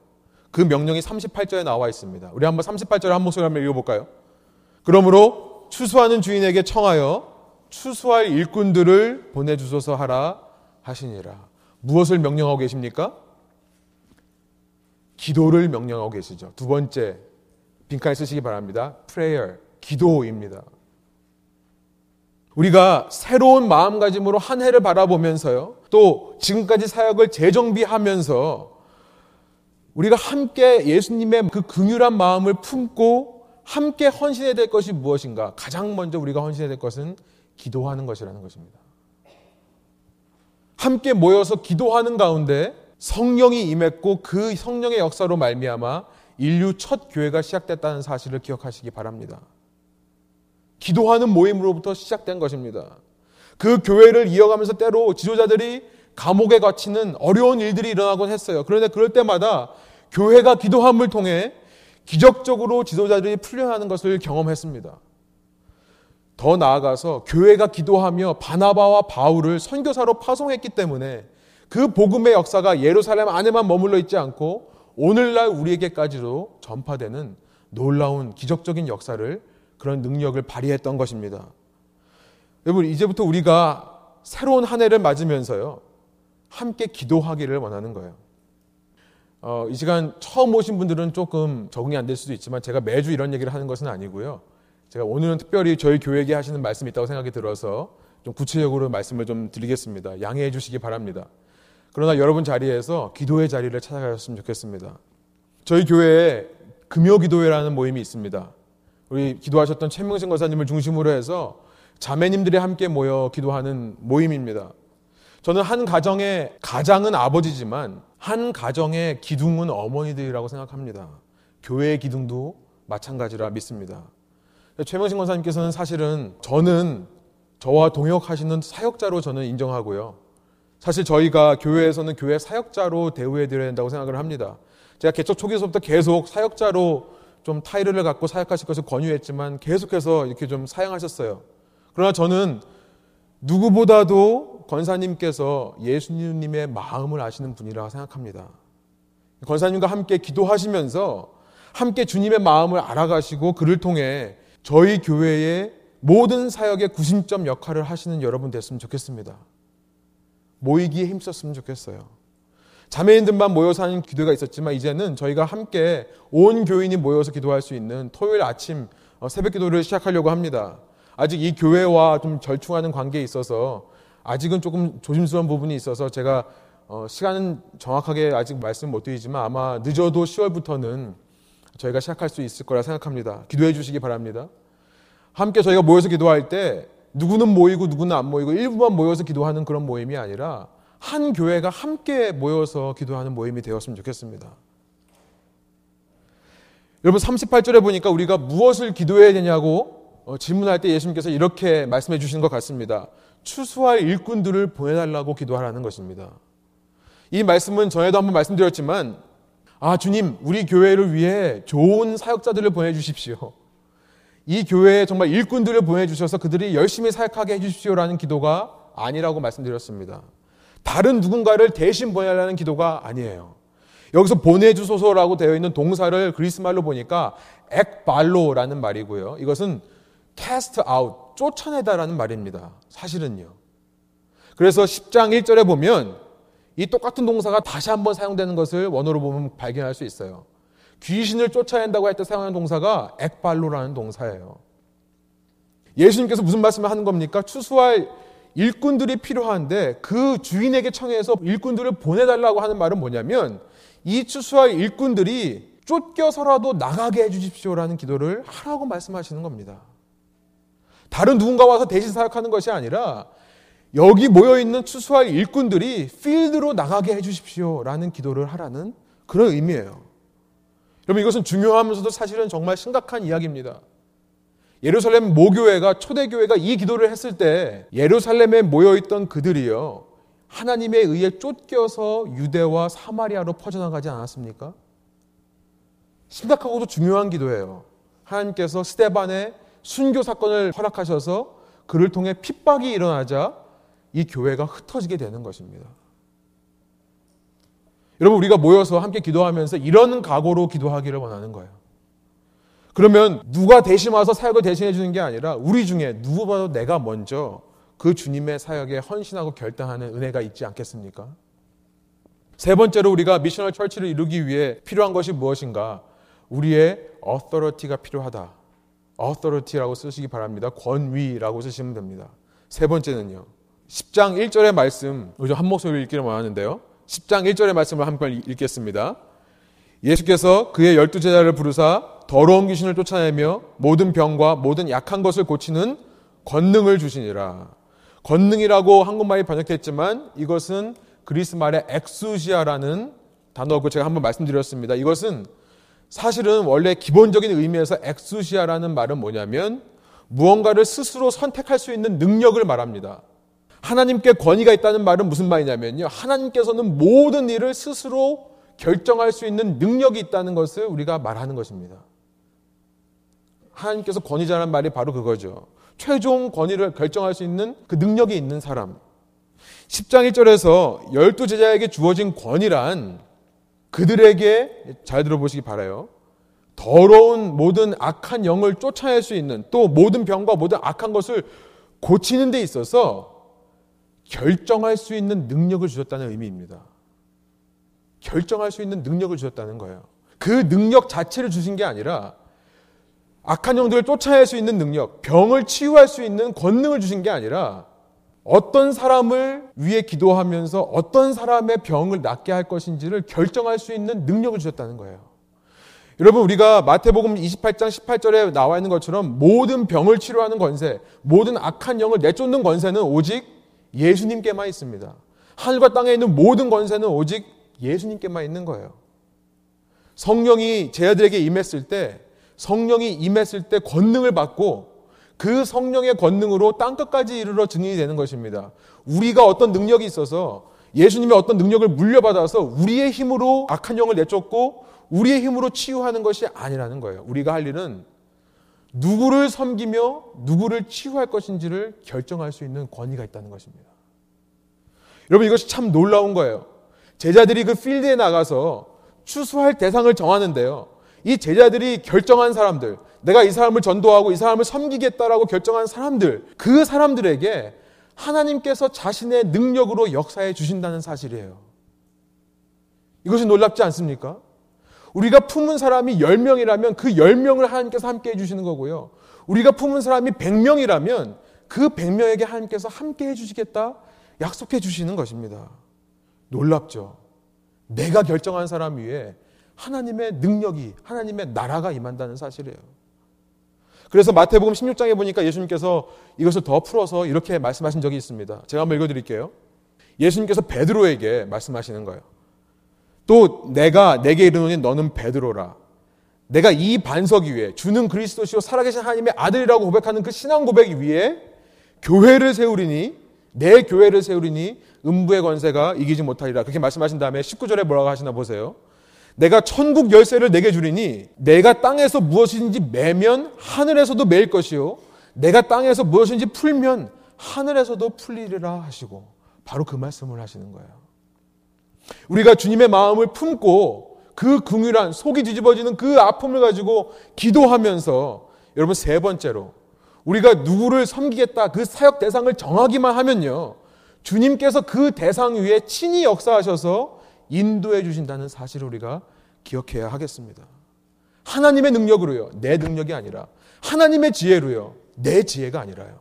그 명령이 38절에 나와 있습니다. 우리 한번 38절 한 목소리 한번 읽어볼까요? 그러므로 추수하는 주인에게 청하여 추수할 일꾼들을 보내주소서 하라 하시니라. 무엇을 명령하고 계십니까? 기도를 명령하고 계시죠. 두 번째, 빈칸에 쓰시기 바랍니다. prayer, 기도입니다. 우리가 새로운 마음가짐으로 한 해를 바라보면서요. 또 지금까지 사역을 재정비하면서 우리가 함께 예수님의 그 긍휼한 마음을 품고 함께 헌신해야 될 것이 무엇인가? 가장 먼저 우리가 헌신해야 될 것은 기도하는 것이라는 것입니다. 함께 모여서 기도하는 가운데 성령이 임했고 그 성령의 역사로 말미암아 인류 첫 교회가 시작됐다는 사실을 기억하시기 바랍니다. 기도하는 모임으로부터 시작된 것입니다. 그 교회를 이어가면서 때로 지도자들이 감옥에 갇히는 어려운 일들이 일어나곤 했어요. 그런데 그럴 때마다 교회가 기도함을 통해 기적적으로 지도자들이 풀려나는 것을 경험했습니다. 더 나아가서 교회가 기도하며 바나바와 바울을 선교사로 파송했기 때문에 그 복음의 역사가 예루살렘 안에만 머물러 있지 않고 오늘날 우리에게까지도 전파되는 놀라운 기적적인 역사를 그런 능력을 발휘했던 것입니다. 여러분, 이제부터 우리가 새로운 한 해를 맞으면서요, 함께 기도하기를 원하는 거예요. 어, 이 시간 처음 오신 분들은 조금 적응이 안 될 수도 있지만 제가 매주 이런 얘기를 하는 것은 아니고요. 제가 오늘은 특별히 저희 교회에게 하시는 말씀이 있다고 생각이 들어서 좀 구체적으로 말씀을 좀 드리겠습니다. 양해해 주시기 바랍니다. 그러나 여러분 자리에서 기도의 자리를 찾아가셨으면 좋겠습니다. 저희 교회에 금요 기도회라는 모임이 있습니다. 우리 기도하셨던 최명신 권사님을 중심으로 해서 자매님들이 함께 모여 기도하는 모임입니다. 저는 한 가정의 가장은 아버지지만 한 가정의 기둥은 어머니들이라고 생각합니다. 교회의 기둥도 마찬가지라 믿습니다. 최명신 권사님께서는 사실은 저는 저와 동역하시는 사역자로 저는 인정하고요. 사실 저희가 교회에서는 교회 사역자로 대우해 드려야 된다고 생각을 합니다. 제가 개척 초기서부터 계속 사역자로 좀 타이르를 갖고 사역하실 것을 권유했지만 계속해서 이렇게 좀 사용하셨어요. 그러나 저는 누구보다도 권사님께서 예수님의 마음을 아시는 분이라고 생각합니다. 권사님과 함께 기도하시면서 함께 주님의 마음을 알아가시고 그를 통해 저희 교회의 모든 사역의 구심점 역할을 하시는 여러분 됐으면 좋겠습니다. 모이기에 힘썼으면 좋겠어요. 자매인들만 모여서 하는 기도가 있었지만 이제는 저희가 함께 온 교인이 모여서 기도할 수 있는 토요일 아침 어, 새벽 기도를 시작하려고 합니다. 아직 이 교회와 좀 절충하는 관계에 있어서 아직은 조금 조심스러운 부분이 있어서 제가 어, 시간은 정확하게 아직 말씀 못 드리지만 아마 늦어도 10월부터는 저희가 시작할 수 있을 거라 생각합니다. 기도해 주시기 바랍니다. 함께 저희가 모여서 기도할 때 누구는 모이고 누구는 안 모이고 일부만 모여서 기도하는 그런 모임이 아니라 한 교회가 함께 모여서 기도하는 모임이 되었으면 좋겠습니다. 여러분 38절에 보니까 우리가 무엇을 기도해야 되냐고 어, 질문할 때 예수님께서 이렇게 말씀해 주시는 것 같습니다. 추수할 일꾼들을 보내달라고 기도하라는 것입니다. 이 말씀은 전에도 한번 말씀드렸지만 아 주님 우리 교회를 위해 좋은 사역자들을 보내주십시오. 이 교회에 정말 일꾼들을 보내주셔서 그들이 열심히 사역하게 해주십시오라는 기도가 아니라고 말씀드렸습니다. 다른 누군가를 대신 보내라는 기도가 아니에요. 여기서 보내주소서라고 되어 있는 동사를 그리스 말로 보니까 액발로라는 말이고요. 이것은 cast out, 쫓아내다라는 말입니다. 사실은요. 그래서 10장 1절에 보면 이 똑같은 동사가 다시 한번 사용되는 것을 원어로 보면 발견할 수 있어요. 귀신을 쫓아낸다고 할 때 사용하는 동사가 액발로라는 동사예요. 예수님께서 무슨 말씀을 하는 겁니까? 추수할 일꾼들이 필요한데 그 주인에게 청해서 일꾼들을 보내달라고 하는 말은 뭐냐면 이 추수할 일꾼들이 쫓겨서라도 나가게 해주십시오라는 기도를 하라고 말씀하시는 겁니다. 다른 누군가 와서 대신 사역하는 것이 아니라 여기 모여 있는 추수할 일꾼들이 필드로 나가게 해주십시오라는 기도를 하라는 그런 의미예요. 여러분 이것은 중요하면서도 사실은 정말 심각한 이야기입니다. 예루살렘 모교회가 초대교회가 이 기도를 했을 때 예루살렘에 모여있던 그들이요. 하나님에 의해 쫓겨서 유대와 사마리아로 퍼져나가지 않았습니까? 심각하고도 중요한 기도예요. 하나님께서 스테반의 순교 사건을 허락하셔서 그를 통해 핍박이 일어나자 이 교회가 흩어지게 되는 것입니다. 여러분 우리가 모여서 함께 기도하면서 이런 각오로 기도하기를 원하는 거예요. 그러면 누가 대신 와서 사역을 대신해 주는 게 아니라 우리 중에 누구보다도 내가 먼저 그 주님의 사역에 헌신하고 결단하는 은혜가 있지 않겠습니까? 세 번째로 우리가 미셔널 철치를 이루기 위해 필요한 것이 무엇인가? 우리의 authority가 필요하다. authority라고 쓰시기 바랍니다. 권위라고 쓰시면 됩니다. 세 번째는요. 10장 1절의 말씀, 우리 한 목소리를 읽기를 원하는데요. 10장 1절의 말씀을 한번 읽겠습니다. 예수께서 그의 열두 제자를 부르사 더러운 귀신을 쫓아내며 모든 병과 모든 약한 것을 고치는 권능을 주시니라. 권능이라고 한국말이 번역됐지만 이것은 그리스 말의 엑수시아라는 단어고 제가 한번 말씀드렸습니다. 이것은 사실은 원래 기본적인 의미에서 엑수시아라는 말은 뭐냐면 무언가를 스스로 선택할 수 있는 능력을 말합니다. 하나님께 권위가 있다는 말은 무슨 말이냐면요. 하나님께서는 모든 일을 스스로 결정할 수 있는 능력이 있다는 것을 우리가 말하는 것입니다. 하나님께서 권위자라는 말이 바로 그거죠. 최종 권위를 결정할 수 있는 그 능력이 있는 사람. 10장 1절에서 열두 제자에게 주어진 권위란 그들에게 잘 들어보시기 바라요. 더러운 모든 악한 영을 쫓아낼 수 있는 또 모든 병과 모든 악한 것을 고치는 데 있어서 결정할 수 있는 능력을 주셨다는 의미입니다. 결정할 수 있는 능력을 주셨다는 거예요. 그 능력 자체를 주신 게 아니라 악한 영들을 쫓아낼 수 있는 능력, 병을 치유할 수 있는 권능을 주신 게 아니라 어떤 사람을 위해 기도하면서 어떤 사람의 병을 낫게 할 것인지를 결정할 수 있는 능력을 주셨다는 거예요. 여러분 우리가 마태복음 28장 18절에 나와 있는 것처럼 모든 병을 치료하는 권세, 모든 악한 영을 내쫓는 권세는 오직 예수님께만 있습니다. 하늘과 땅에 있는 모든 권세는 오직 예수님께만 있는 거예요. 성령이 제 아들에게 임했을 때 성령이 임했을 때 권능을 받고 그 성령의 권능으로 땅 끝까지 이르러 증인이 되는 것입니다. 우리가 어떤 능력이 있어서 예수님의 어떤 능력을 물려받아서 우리의 힘으로 악한 영을 내쫓고 우리의 힘으로 치유하는 것이 아니라는 거예요. 우리가 할 일은 누구를 섬기며 누구를 치유할 것인지를 결정할 수 있는 권위가 있다는 것입니다. 여러분 이것이 참 놀라운 거예요. 제자들이 그 필드에 나가서 추수할 대상을 정하는데요. 이 제자들이 결정한 사람들, 내가 이 사람을 전도하고 이 사람을 섬기겠다라고 결정한 사람들, 그 사람들에게 하나님께서 자신의 능력으로 역사해 주신다는 사실이에요. 이것이 놀랍지 않습니까? 우리가 품은 사람이 10명이라면 그 10명을 하나님께서 함께 해주시는 거고요. 우리가 품은 사람이 100명이라면 그 100명에게 하나님께서 함께 해주시겠다 약속해 주시는 것입니다. 놀랍죠? 내가 결정한 사람 위에 하나님의 능력이, 하나님의 나라가 임한다는 사실이에요. 그래서 마태복음 16장에 보니까 예수님께서 이것을 더 풀어서 이렇게 말씀하신 적이 있습니다. 제가 한번 읽어드릴게요. 예수님께서 베드로에게 말씀하시는 거예요. 또 내가 내게 이르노니 너는 베드로라. 내가 이 반석 위에 주는 그리스도시요 살아계신 하나님의 아들이라고 고백하는 그 신앙 고백 위에 교회를 세우리니 내 교회를 세우리니 음부의 권세가 이기지 못하리라. 그렇게 말씀하신 다음에 19절에 뭐라고 하시나 보세요. 내가 천국 열쇠를 내게 주리니 내가 땅에서 무엇인지 매면 하늘에서도 매일 것이요 내가 땅에서 무엇인지 풀면 하늘에서도 풀리리라 하시고 바로 그 말씀을 하시는 거예요. 우리가 주님의 마음을 품고 그 긍휼한 속이 뒤집어지는 그 아픔을 가지고 기도하면서 여러분 세 번째로 우리가 누구를 섬기겠다 그 사역 대상을 정하기만 하면요. 주님께서 그 대상 위에 친히 역사하셔서 인도해 주신다는 사실을 우리가 기억해야 하겠습니다. 하나님의 능력으로요. 내 능력이 아니라 하나님의 지혜로요. 내 지혜가 아니라요.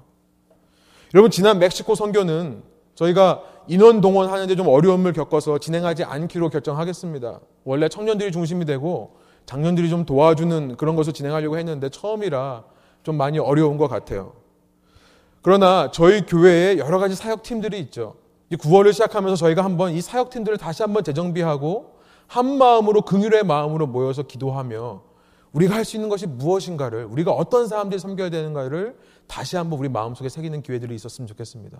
여러분 지난 멕시코 선교는 저희가 인원 동원하는데 좀 어려움을 겪어서 진행하지 않기로 결정하겠습니다. 원래 청년들이 중심이 되고 장년들이 좀 도와주는 그런 것을 진행하려고 했는데 처음이라 좀 많이 어려운 것 같아요. 그러나 저희 교회에 여러 가지 사역팀들이 있죠. 9월을 시작하면서 저희가 한번 이 사역팀들을 다시 한번 재정비하고 한 마음으로 긍휼의 마음으로 모여서 기도하며 우리가 할 수 있는 것이 무엇인가를 우리가 어떤 사람들이 섬겨야 되는가를 다시 한번 우리 마음속에 새기는 기회들이 있었으면 좋겠습니다.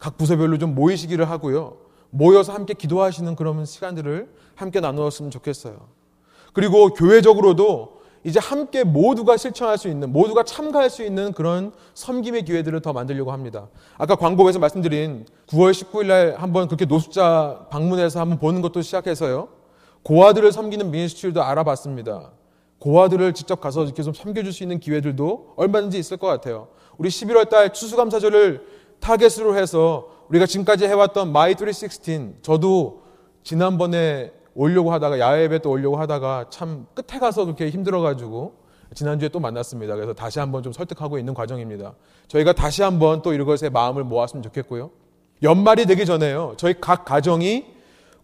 각 부서별로 좀 모이시기를 하고요. 모여서 함께 기도하시는 그런 시간들을 함께 나누었으면 좋겠어요. 그리고 교회적으로도 이제 함께 모두가 실천할 수 있는, 모두가 참가할 수 있는 그런 섬김의 기회들을 더 만들려고 합니다. 아까 광고에서 말씀드린 9월 19일 날 한번 그렇게 노숙자 방문해서 한번 보는 것도 시작해서요. 고아들을 섬기는 ministry도 알아봤습니다. 고아들을 직접 가서 이렇게 좀 섬겨줄 수 있는 기회들도 얼마든지 있을 것 같아요. 우리 11월 달 추수감사절을 타겟으로 해서 우리가 지금까지 해왔던 My 316 저도 지난번에 오려고 하다가 야외 예배 또 오려고 하다가 참 끝에 가서 그렇게 힘들어가지고 지난주에 또 만났습니다. 그래서 다시 한번 좀 설득하고 있는 과정입니다. 저희가 다시 한번 또 이것에 마음을 모았으면 좋겠고요. 연말이 되기 전에요. 저희 각 가정이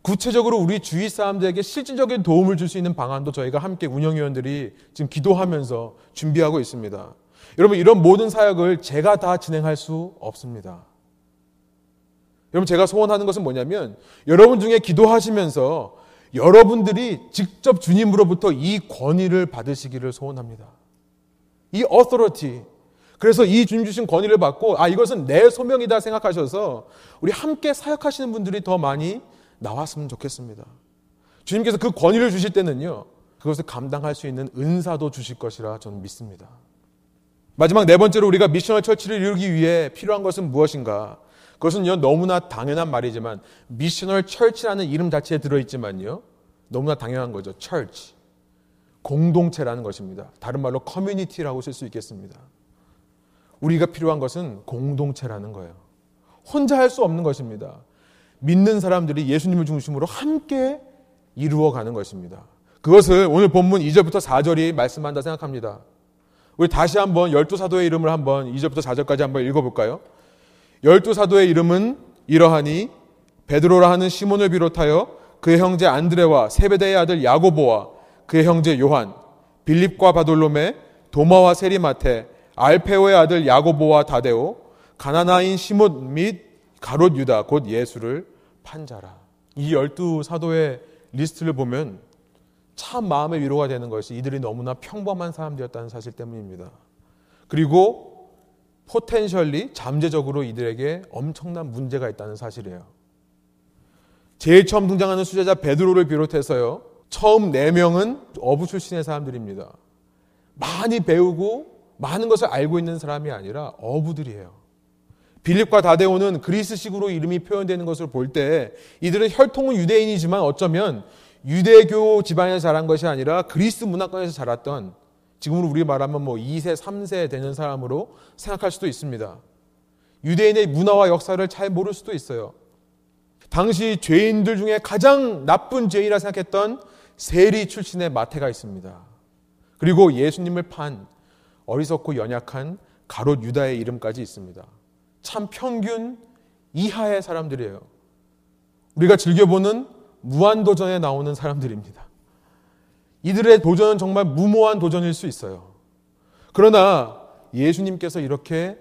구체적으로 우리 주위 사람들에게 실질적인 도움을 줄 수 있는 방안도 저희가 함께 운영위원들이 지금 기도하면서 준비하고 있습니다. 여러분 이런 모든 사역을 제가 다 진행할 수 없습니다. 여러분 제가 소원하는 것은 뭐냐면 여러분 중에 기도하시면서 여러분들이 직접 주님으로부터 이 권위를 받으시기를 소원합니다. 이 authority. 그래서 이 주님 주신 권위를 받고 아 이것은 내 소명이다 생각하셔서 우리 함께 사역하시는 분들이 더 많이 나왔으면 좋겠습니다. 주님께서 그 권위를 주실 때는요. 그것을 감당할 수 있는 은사도 주실 것이라 저는 믿습니다. 마지막 네 번째로 우리가 미셔널 철치를 이루기 위해 필요한 것은 무엇인가? 그것은요, 너무나 당연한 말이지만, 미셔널 철치라는 이름 자체에 들어있지만요, 너무나 당연한 거죠. 철치. 공동체라는 것입니다. 다른 말로 커뮤니티라고 쓸 수 있겠습니다. 우리가 필요한 것은 공동체라는 거예요. 혼자 할 수 없는 것입니다. 믿는 사람들이 예수님을 중심으로 함께 이루어가는 것입니다. 그것을 오늘 본문 2절부터 4절이 말씀한다 생각합니다. 우리 다시 한번 열두 사도의 이름을 한번 2절부터 4절까지 한번 읽어볼까요? 열두 사도의 이름은 이러하니 베드로라 하는 시몬을 비롯하여 그의 형제 안드레와 세베대의 아들 야고보와 그의 형제 요한, 빌립과 바돌로메, 도마와 세리 마태, 알페오의 아들 야고보와 다데오, 가나나인 시몬 및 가롯 유다 곧 예수를 판자라. 이 열두 사도의 리스트를 보면 참 마음의 위로가 되는 것이 이들이 너무나 평범한 사람들이었다는 사실 때문입니다. 그리고 potentially 잠재적으로 이들에게 엄청난 문제가 있다는 사실이에요. 제일 처음 등장하는 수제자 베드로를 비롯해서요. 처음 네 명은 어부 출신의 사람들입니다. 많이 배우고 많은 것을 알고 있는 사람이 아니라 어부들이에요. 빌립과 다데오는 그리스식으로 이름이 표현되는 것을 볼 때 이들은 혈통은 유대인이지만 어쩌면 유대교 집안에서 자란 것이 아니라 그리스 문화권에서 자랐던 지금으로 우리 말하면 뭐 2세, 3세 되는 사람으로 생각할 수도 있습니다. 유대인의 문화와 역사를 잘 모를 수도 있어요. 당시 죄인들 중에 가장 나쁜 죄인이라 생각했던 세리 출신의 마태가 있습니다. 그리고 예수님을 판 어리석고 연약한 가롯 유다의 이름까지 있습니다. 참 평균 이하의 사람들이에요. 우리가 즐겨보는 무한도전에 나오는 사람들입니다. 이들의 도전은 정말 무모한 도전일 수 있어요. 그러나 예수님께서 이렇게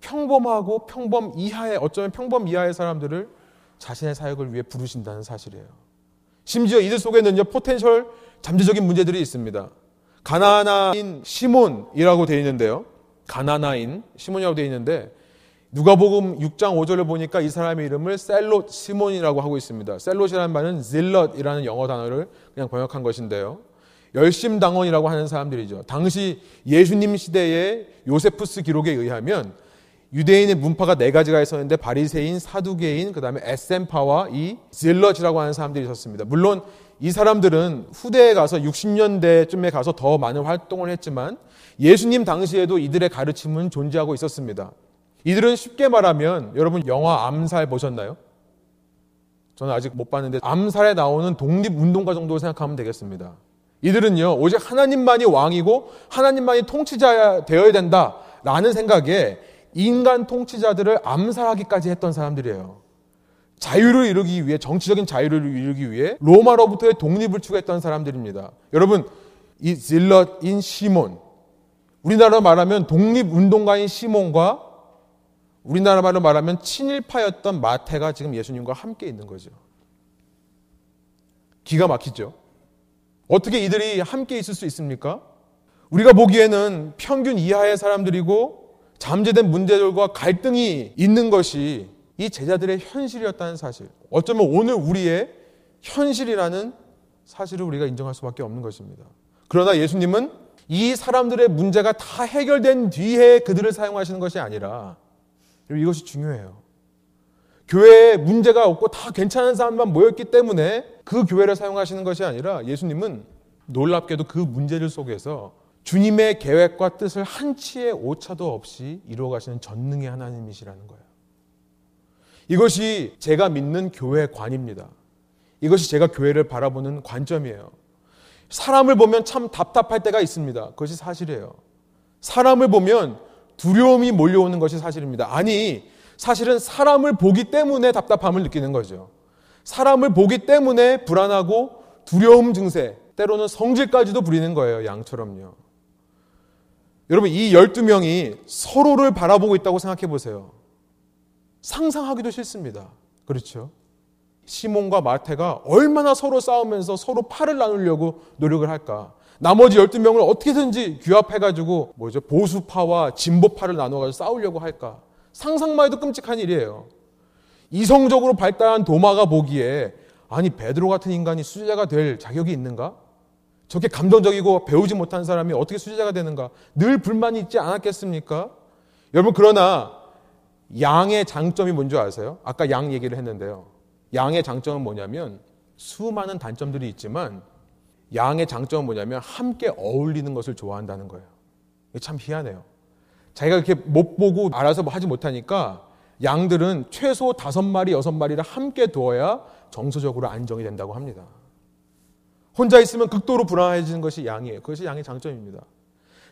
평범하고 평범 이하의 어쩌면 평범 이하의 사람들을 자신의 사역을 위해 부르신다는 사실이에요. 심지어 이들 속에는요 potential 잠재적인 문제들이 있습니다. 가나나인 시몬이라고 되어 있는데요. 가나나인 시몬이라고 되어 있는데 누가복음 6장 5절을 보니까 이 사람의 이름을 셀롯 시몬이라고 하고 있습니다. 셀롯이라는 말은 zealot이라는 영어 단어를 그냥 번역한 것인데요. 열심당원이라고 하는 사람들이죠. 당시 예수님 시대의 요세푸스 기록에 의하면 유대인의 문파가 네 가지가 있었는데 바리새인, 사두개인, 그다음에 에센파와 이 질럿이라고 하는 사람들이 있었습니다. 물론 이 사람들은 후대에 가서 60년대쯤에 가서 더 많은 활동을 했지만 예수님 당시에도 이들의 가르침은 존재하고 있었습니다. 이들은 쉽게 말하면 여러분 영화 암살 보셨나요? 저는 아직 못 봤는데 암살에 나오는 독립운동가 정도 생각하면 되겠습니다. 이들은요 오직 하나님만이 왕이고 하나님만이 통치자 되어야 된다라는 생각에 인간 통치자들을 암살하기까지 했던 사람들이에요. 자유를 이루기 위해 정치적인 자유를 이루기 위해 로마로부터의 독립을 추구했던 사람들입니다. 여러분 이 질럿인 시몬 우리나라로 말하면 독립운동가인 시몬과 우리나라 말로 말하면 친일파였던 마태가 지금 예수님과 함께 있는 거죠. 기가 막히죠. 어떻게 이들이 함께 있을 수 있습니까? 우리가 보기에는 평균 이하의 사람들이고 잠재된 문제들과 갈등이 있는 것이 이 제자들의 현실이었다는 사실. 어쩌면 오늘 우리의 현실이라는 사실을 우리가 인정할 수밖에 없는 것입니다. 그러나 예수님은 이 사람들의 문제가 다 해결된 뒤에 그들을 사용하시는 것이 아니라 이것이 중요해요. 교회에 문제가 없고 다 괜찮은 사람만 모였기 때문에 그 교회를 사용하시는 것이 아니라 예수님은 놀랍게도 그 문제들 속에서 주님의 계획과 뜻을 한치의 오차도 없이 이루어 가시는 전능의 하나님이시라는 거예요. 이것이 제가 믿는 교회관입니다. 이것이 제가 교회를 바라보는 관점이에요. 사람을 보면 참 답답할 때가 있습니다. 그것이 사실이에요. 사람을 보면 두려움이 몰려오는 것이 사실입니다. 아니, 사실은 사람을 보기 때문에 답답함을 느끼는 거죠. 사람을 보기 때문에 불안하고 두려움 증세, 때로는 성질까지도 부리는 거예요. 양처럼요. 여러분, 이 12명이 서로를 바라보고 있다고 생각해 보세요. 상상하기도 싫습니다. 그렇죠? 시몬과 마태가 얼마나 서로 싸우면서 서로 팔을 나누려고 노력을 할까? 나머지 12명을 어떻게든지 규합해가지고, 뭐죠? 보수파와 진보파를 나눠가지고 싸우려고 할까? 상상만 해도 끔찍한 일이에요. 이성적으로 발달한 도마가 보기에, 아니, 베드로 같은 인간이 수제자가 될 자격이 있는가? 저렇게 감정적이고 배우지 못한 사람이 어떻게 수제자가 되는가? 늘 불만이 있지 않았겠습니까? 여러분, 그러나 양의 장점이 뭔지 아세요? 아까 양 얘기를 했는데요. 양의 장점은 뭐냐면 수많은 단점들이 있지만 양의 장점은 뭐냐면 함께 어울리는 것을 좋아한다는 거예요. 참 희한해요. 자기가 이렇게 못 보고 알아서 하지 못하니까 양들은 최소 다섯 마리, 여섯 마리를 함께 두어야 정서적으로 안정이 된다고 합니다. 혼자 있으면 극도로 불안해지는 것이 양이에요. 그것이 양의 장점입니다.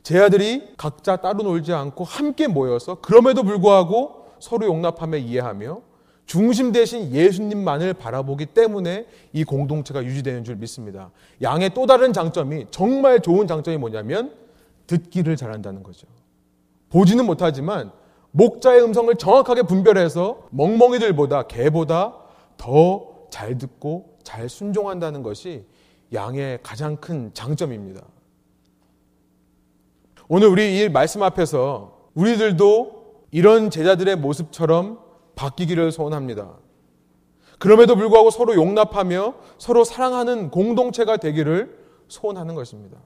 제 아들이 각자 따로 놀지 않고 함께 모여서 그럼에도 불구하고 서로 용납하며 이해하며 중심 대신 예수님만을 바라보기 때문에 이 공동체가 유지되는 줄 믿습니다. 양의 또 다른 장점이 정말 좋은 장점이 뭐냐면 듣기를 잘한다는 거죠. 보지는 못하지만 목자의 음성을 정확하게 분별해서 멍멍이들보다 개보다 더 잘 듣고 잘 순종한다는 것이 양의 가장 큰 장점입니다. 오늘 우리 이 말씀 앞에서 우리들도 이런 제자들의 모습처럼 바뀌기를 소원합니다. 그럼에도 불구하고 서로 용납하며 서로 사랑하는 공동체가 되기를 소원하는 것입니다.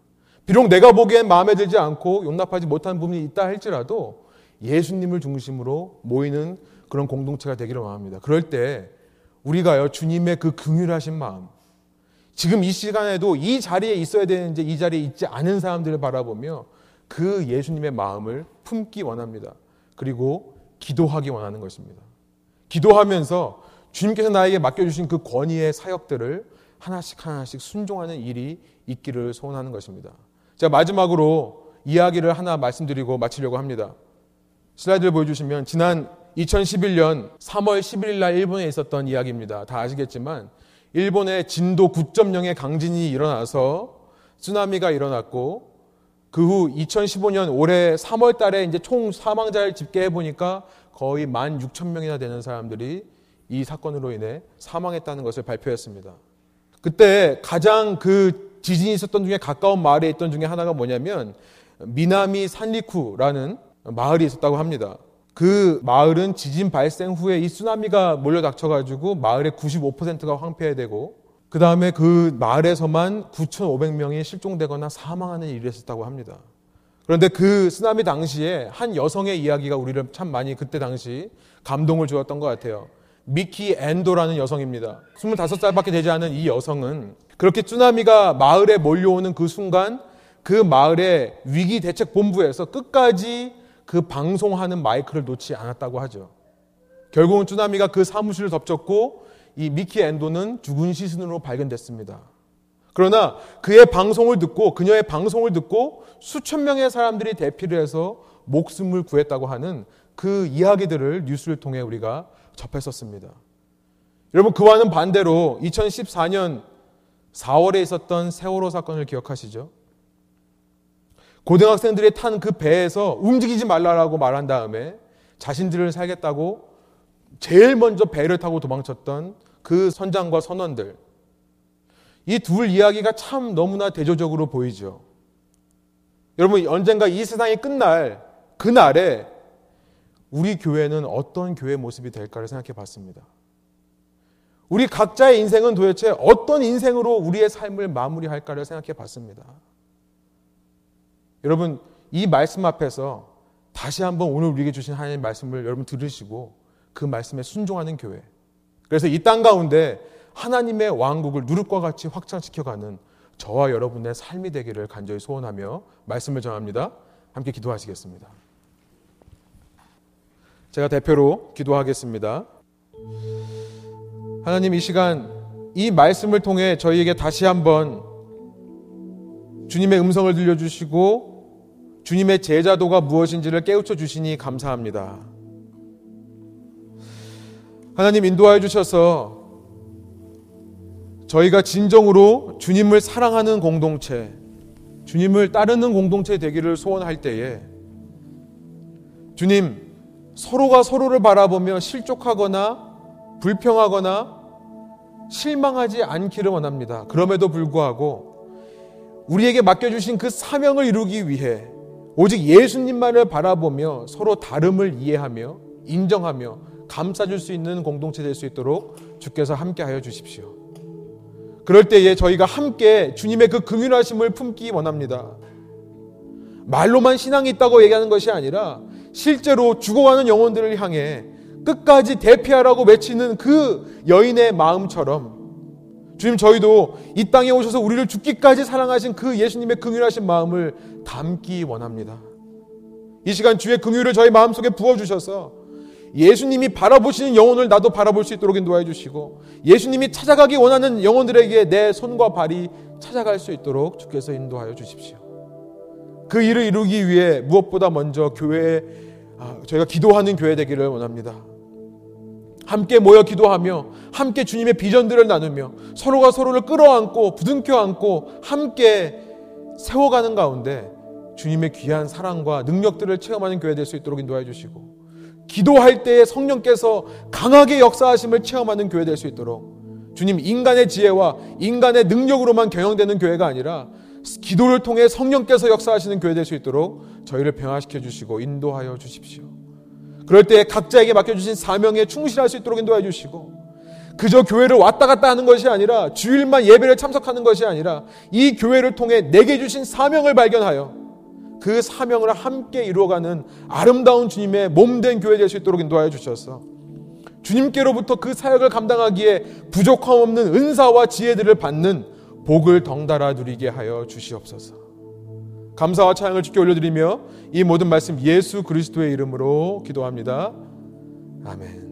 비록 내가 보기엔 마음에 들지 않고 용납하지 못하는 부분이 있다 할지라도 예수님을 중심으로 모이는 그런 공동체가 되기를 원합니다. 그럴 때 우리가요 주님의 그 긍휼하신 마음, 지금 이 시간에도 이 자리에 있어야 되는지 이 자리에 있지 않은 사람들을 바라보며 그 예수님의 마음을 품기 원합니다. 그리고 기도하기 원하는 것입니다. 기도하면서 주님께서 나에게 맡겨주신 그 권위의 사역들을 하나씩 하나씩 순종하는 일이 있기를 소원하는 것입니다. 자, 마지막으로 이야기를 하나 말씀드리고 마치려고 합니다. 슬라이드를 보여주시면 지난 2011년 3월 11일 날 일본에 있었던 이야기입니다. 다 아시겠지만 일본에 진도 9.0의 강진이 일어나서 쓰나미가 일어났고 그 후 2015년 올해 3월 달에 이제 총 사망자를 집계해 보니까 거의 1만 6천 명이나 되는 사람들이 이 사건으로 인해 사망했다는 것을 발표했습니다. 그때 가장 그 지진이 있었던 중에 가까운 마을에 있던 중에 하나가 뭐냐면 미나미 산리쿠라는 마을이 있었다고 합니다. 그 마을은 지진 발생 후에 이 쓰나미가 몰려 닥쳐가지고 마을의 95%가 황폐되고 그 다음에 그 마을에서만 9,500명이 실종되거나 사망하는 일이 있었다고 합니다. 그런데 그 쓰나미 당시에 한 여성의 이야기가 우리를 참 많이 그때 당시 감동을 주었던 것 같아요. 미키 앤도라는 여성입니다. 25살밖에 되지 않은 이 여성은 그렇게 쓰나미가 마을에 몰려오는 그 순간 그 마을의 위기 대책 본부에서 끝까지 그 방송하는 마이크를 놓지 않았다고 하죠. 결국은 쓰나미가 그 사무실을 덮쳤고 이 미키 앤도는 죽은 시신으로 발견됐습니다. 그러나 그의 방송을 듣고 그녀의 방송을 듣고 수천 명의 사람들이 대피를 해서 목숨을 구했다고 하는 그 이야기들을 뉴스를 통해 우리가 접했었습니다. 여러분 그와는 반대로 2014년 4월에 있었던 세월호 사건을 기억하시죠? 고등학생들이 탄 그 배에서 움직이지 말라라고 말한 다음에 자신들을 살겠다고 제일 먼저 배를 타고 도망쳤던 그 선장과 선원들. 이 둘 이야기가 참 너무나 대조적으로 보이죠. 여러분, 언젠가 이 세상이 끝날 그날에 우리 교회는 어떤 교회 모습이 될까를 생각해 봤습니다. 우리 각자의 인생은 도대체 어떤 인생으로 우리의 삶을 마무리할까를 생각해 봤습니다. 여러분, 이 말씀 앞에서 다시 한번 오늘 우리에게 주신 하나님의 말씀을 여러분 들으시고 그 말씀에 순종하는 교회. 그래서 이 땅 가운데 하나님의 왕국을 누룩과 같이 확장시켜가는 저와 여러분의 삶이 되기를 간절히 소원하며 말씀을 전합니다. 함께 기도하시겠습니다. 제가 대표로 기도하겠습니다. 하나님 이 시간 이 말씀을 통해 저희에게 다시 한번 주님의 음성을 들려주시고 주님의 제자도가 무엇인지를 깨우쳐 주시니 감사합니다. 하나님 인도하여 주셔서 저희가 진정으로 주님을 사랑하는 공동체, 주님을 따르는 공동체 되기를 소원할 때에 주님 서로가 서로를 바라보며 실족하거나 불평하거나 실망하지 않기를 원합니다. 그럼에도 불구하고 우리에게 맡겨주신 그 사명을 이루기 위해 오직 예수님만을 바라보며 서로 다름을 이해하며 인정하며 감싸줄 수 있는 공동체 될 수 있도록 주께서 함께 하여 주십시오. 그럴 때에 저희가 함께 주님의 그 긍휼하심을 품기 원합니다. 말로만 신앙이 있다고 얘기하는 것이 아니라 실제로 죽어가는 영혼들을 향해 끝까지 대피하라고 외치는 그 여인의 마음처럼 주님 저희도 이 땅에 오셔서 우리를 죽기까지 사랑하신 그 예수님의 긍휼하신 마음을 담기 원합니다. 이 시간 주의 긍휼을 저희 마음속에 부어 주셔서 예수님이 바라보시는 영혼을 나도 바라볼 수 있도록 인도해 주시고 예수님이 찾아가기 원하는 영혼들에게 내 손과 발이 찾아갈 수 있도록 주께서 인도하여 주십시오. 그 일을 이루기 위해 무엇보다 먼저 교회에 아, 저희가 기도하는 교회 되기를 원합니다. 함께 모여 기도하며 함께 주님의 비전들을 나누며 서로가 서로를 끌어안고 부둥켜 안고 함께 세워가는 가운데 주님의 귀한 사랑과 능력들을 체험하는 교회 될 수 있도록 인도해 주시고 기도할 때에 성령께서 강하게 역사하심을 체험하는 교회 될 수 있도록 주님 인간의 지혜와 인간의 능력으로만 경영되는 교회가 아니라 기도를 통해 성령께서 역사하시는 교회 될 수 있도록 저희를 변화시켜 주시고 인도하여 주십시오. 그럴 때 각자에게 맡겨주신 사명에 충실할 수 있도록 인도해 주시고 그저 교회를 왔다 갔다 하는 것이 아니라 주일만 예배를 참석하는 것이 아니라 이 교회를 통해 내게 주신 사명을 발견하여 그 사명을 함께 이루어가는 아름다운 주님의 몸된 교회 될 수 있도록 인도하여 주셔서 주님께로부터 그 사역을 감당하기에 부족함 없는 은사와 지혜들을 받는 복을 덩달아 누리게 하여 주시옵소서. 감사와 찬양을 주께 올려드리며 이 모든 말씀 예수 그리스도의 이름으로 기도합니다. 아멘.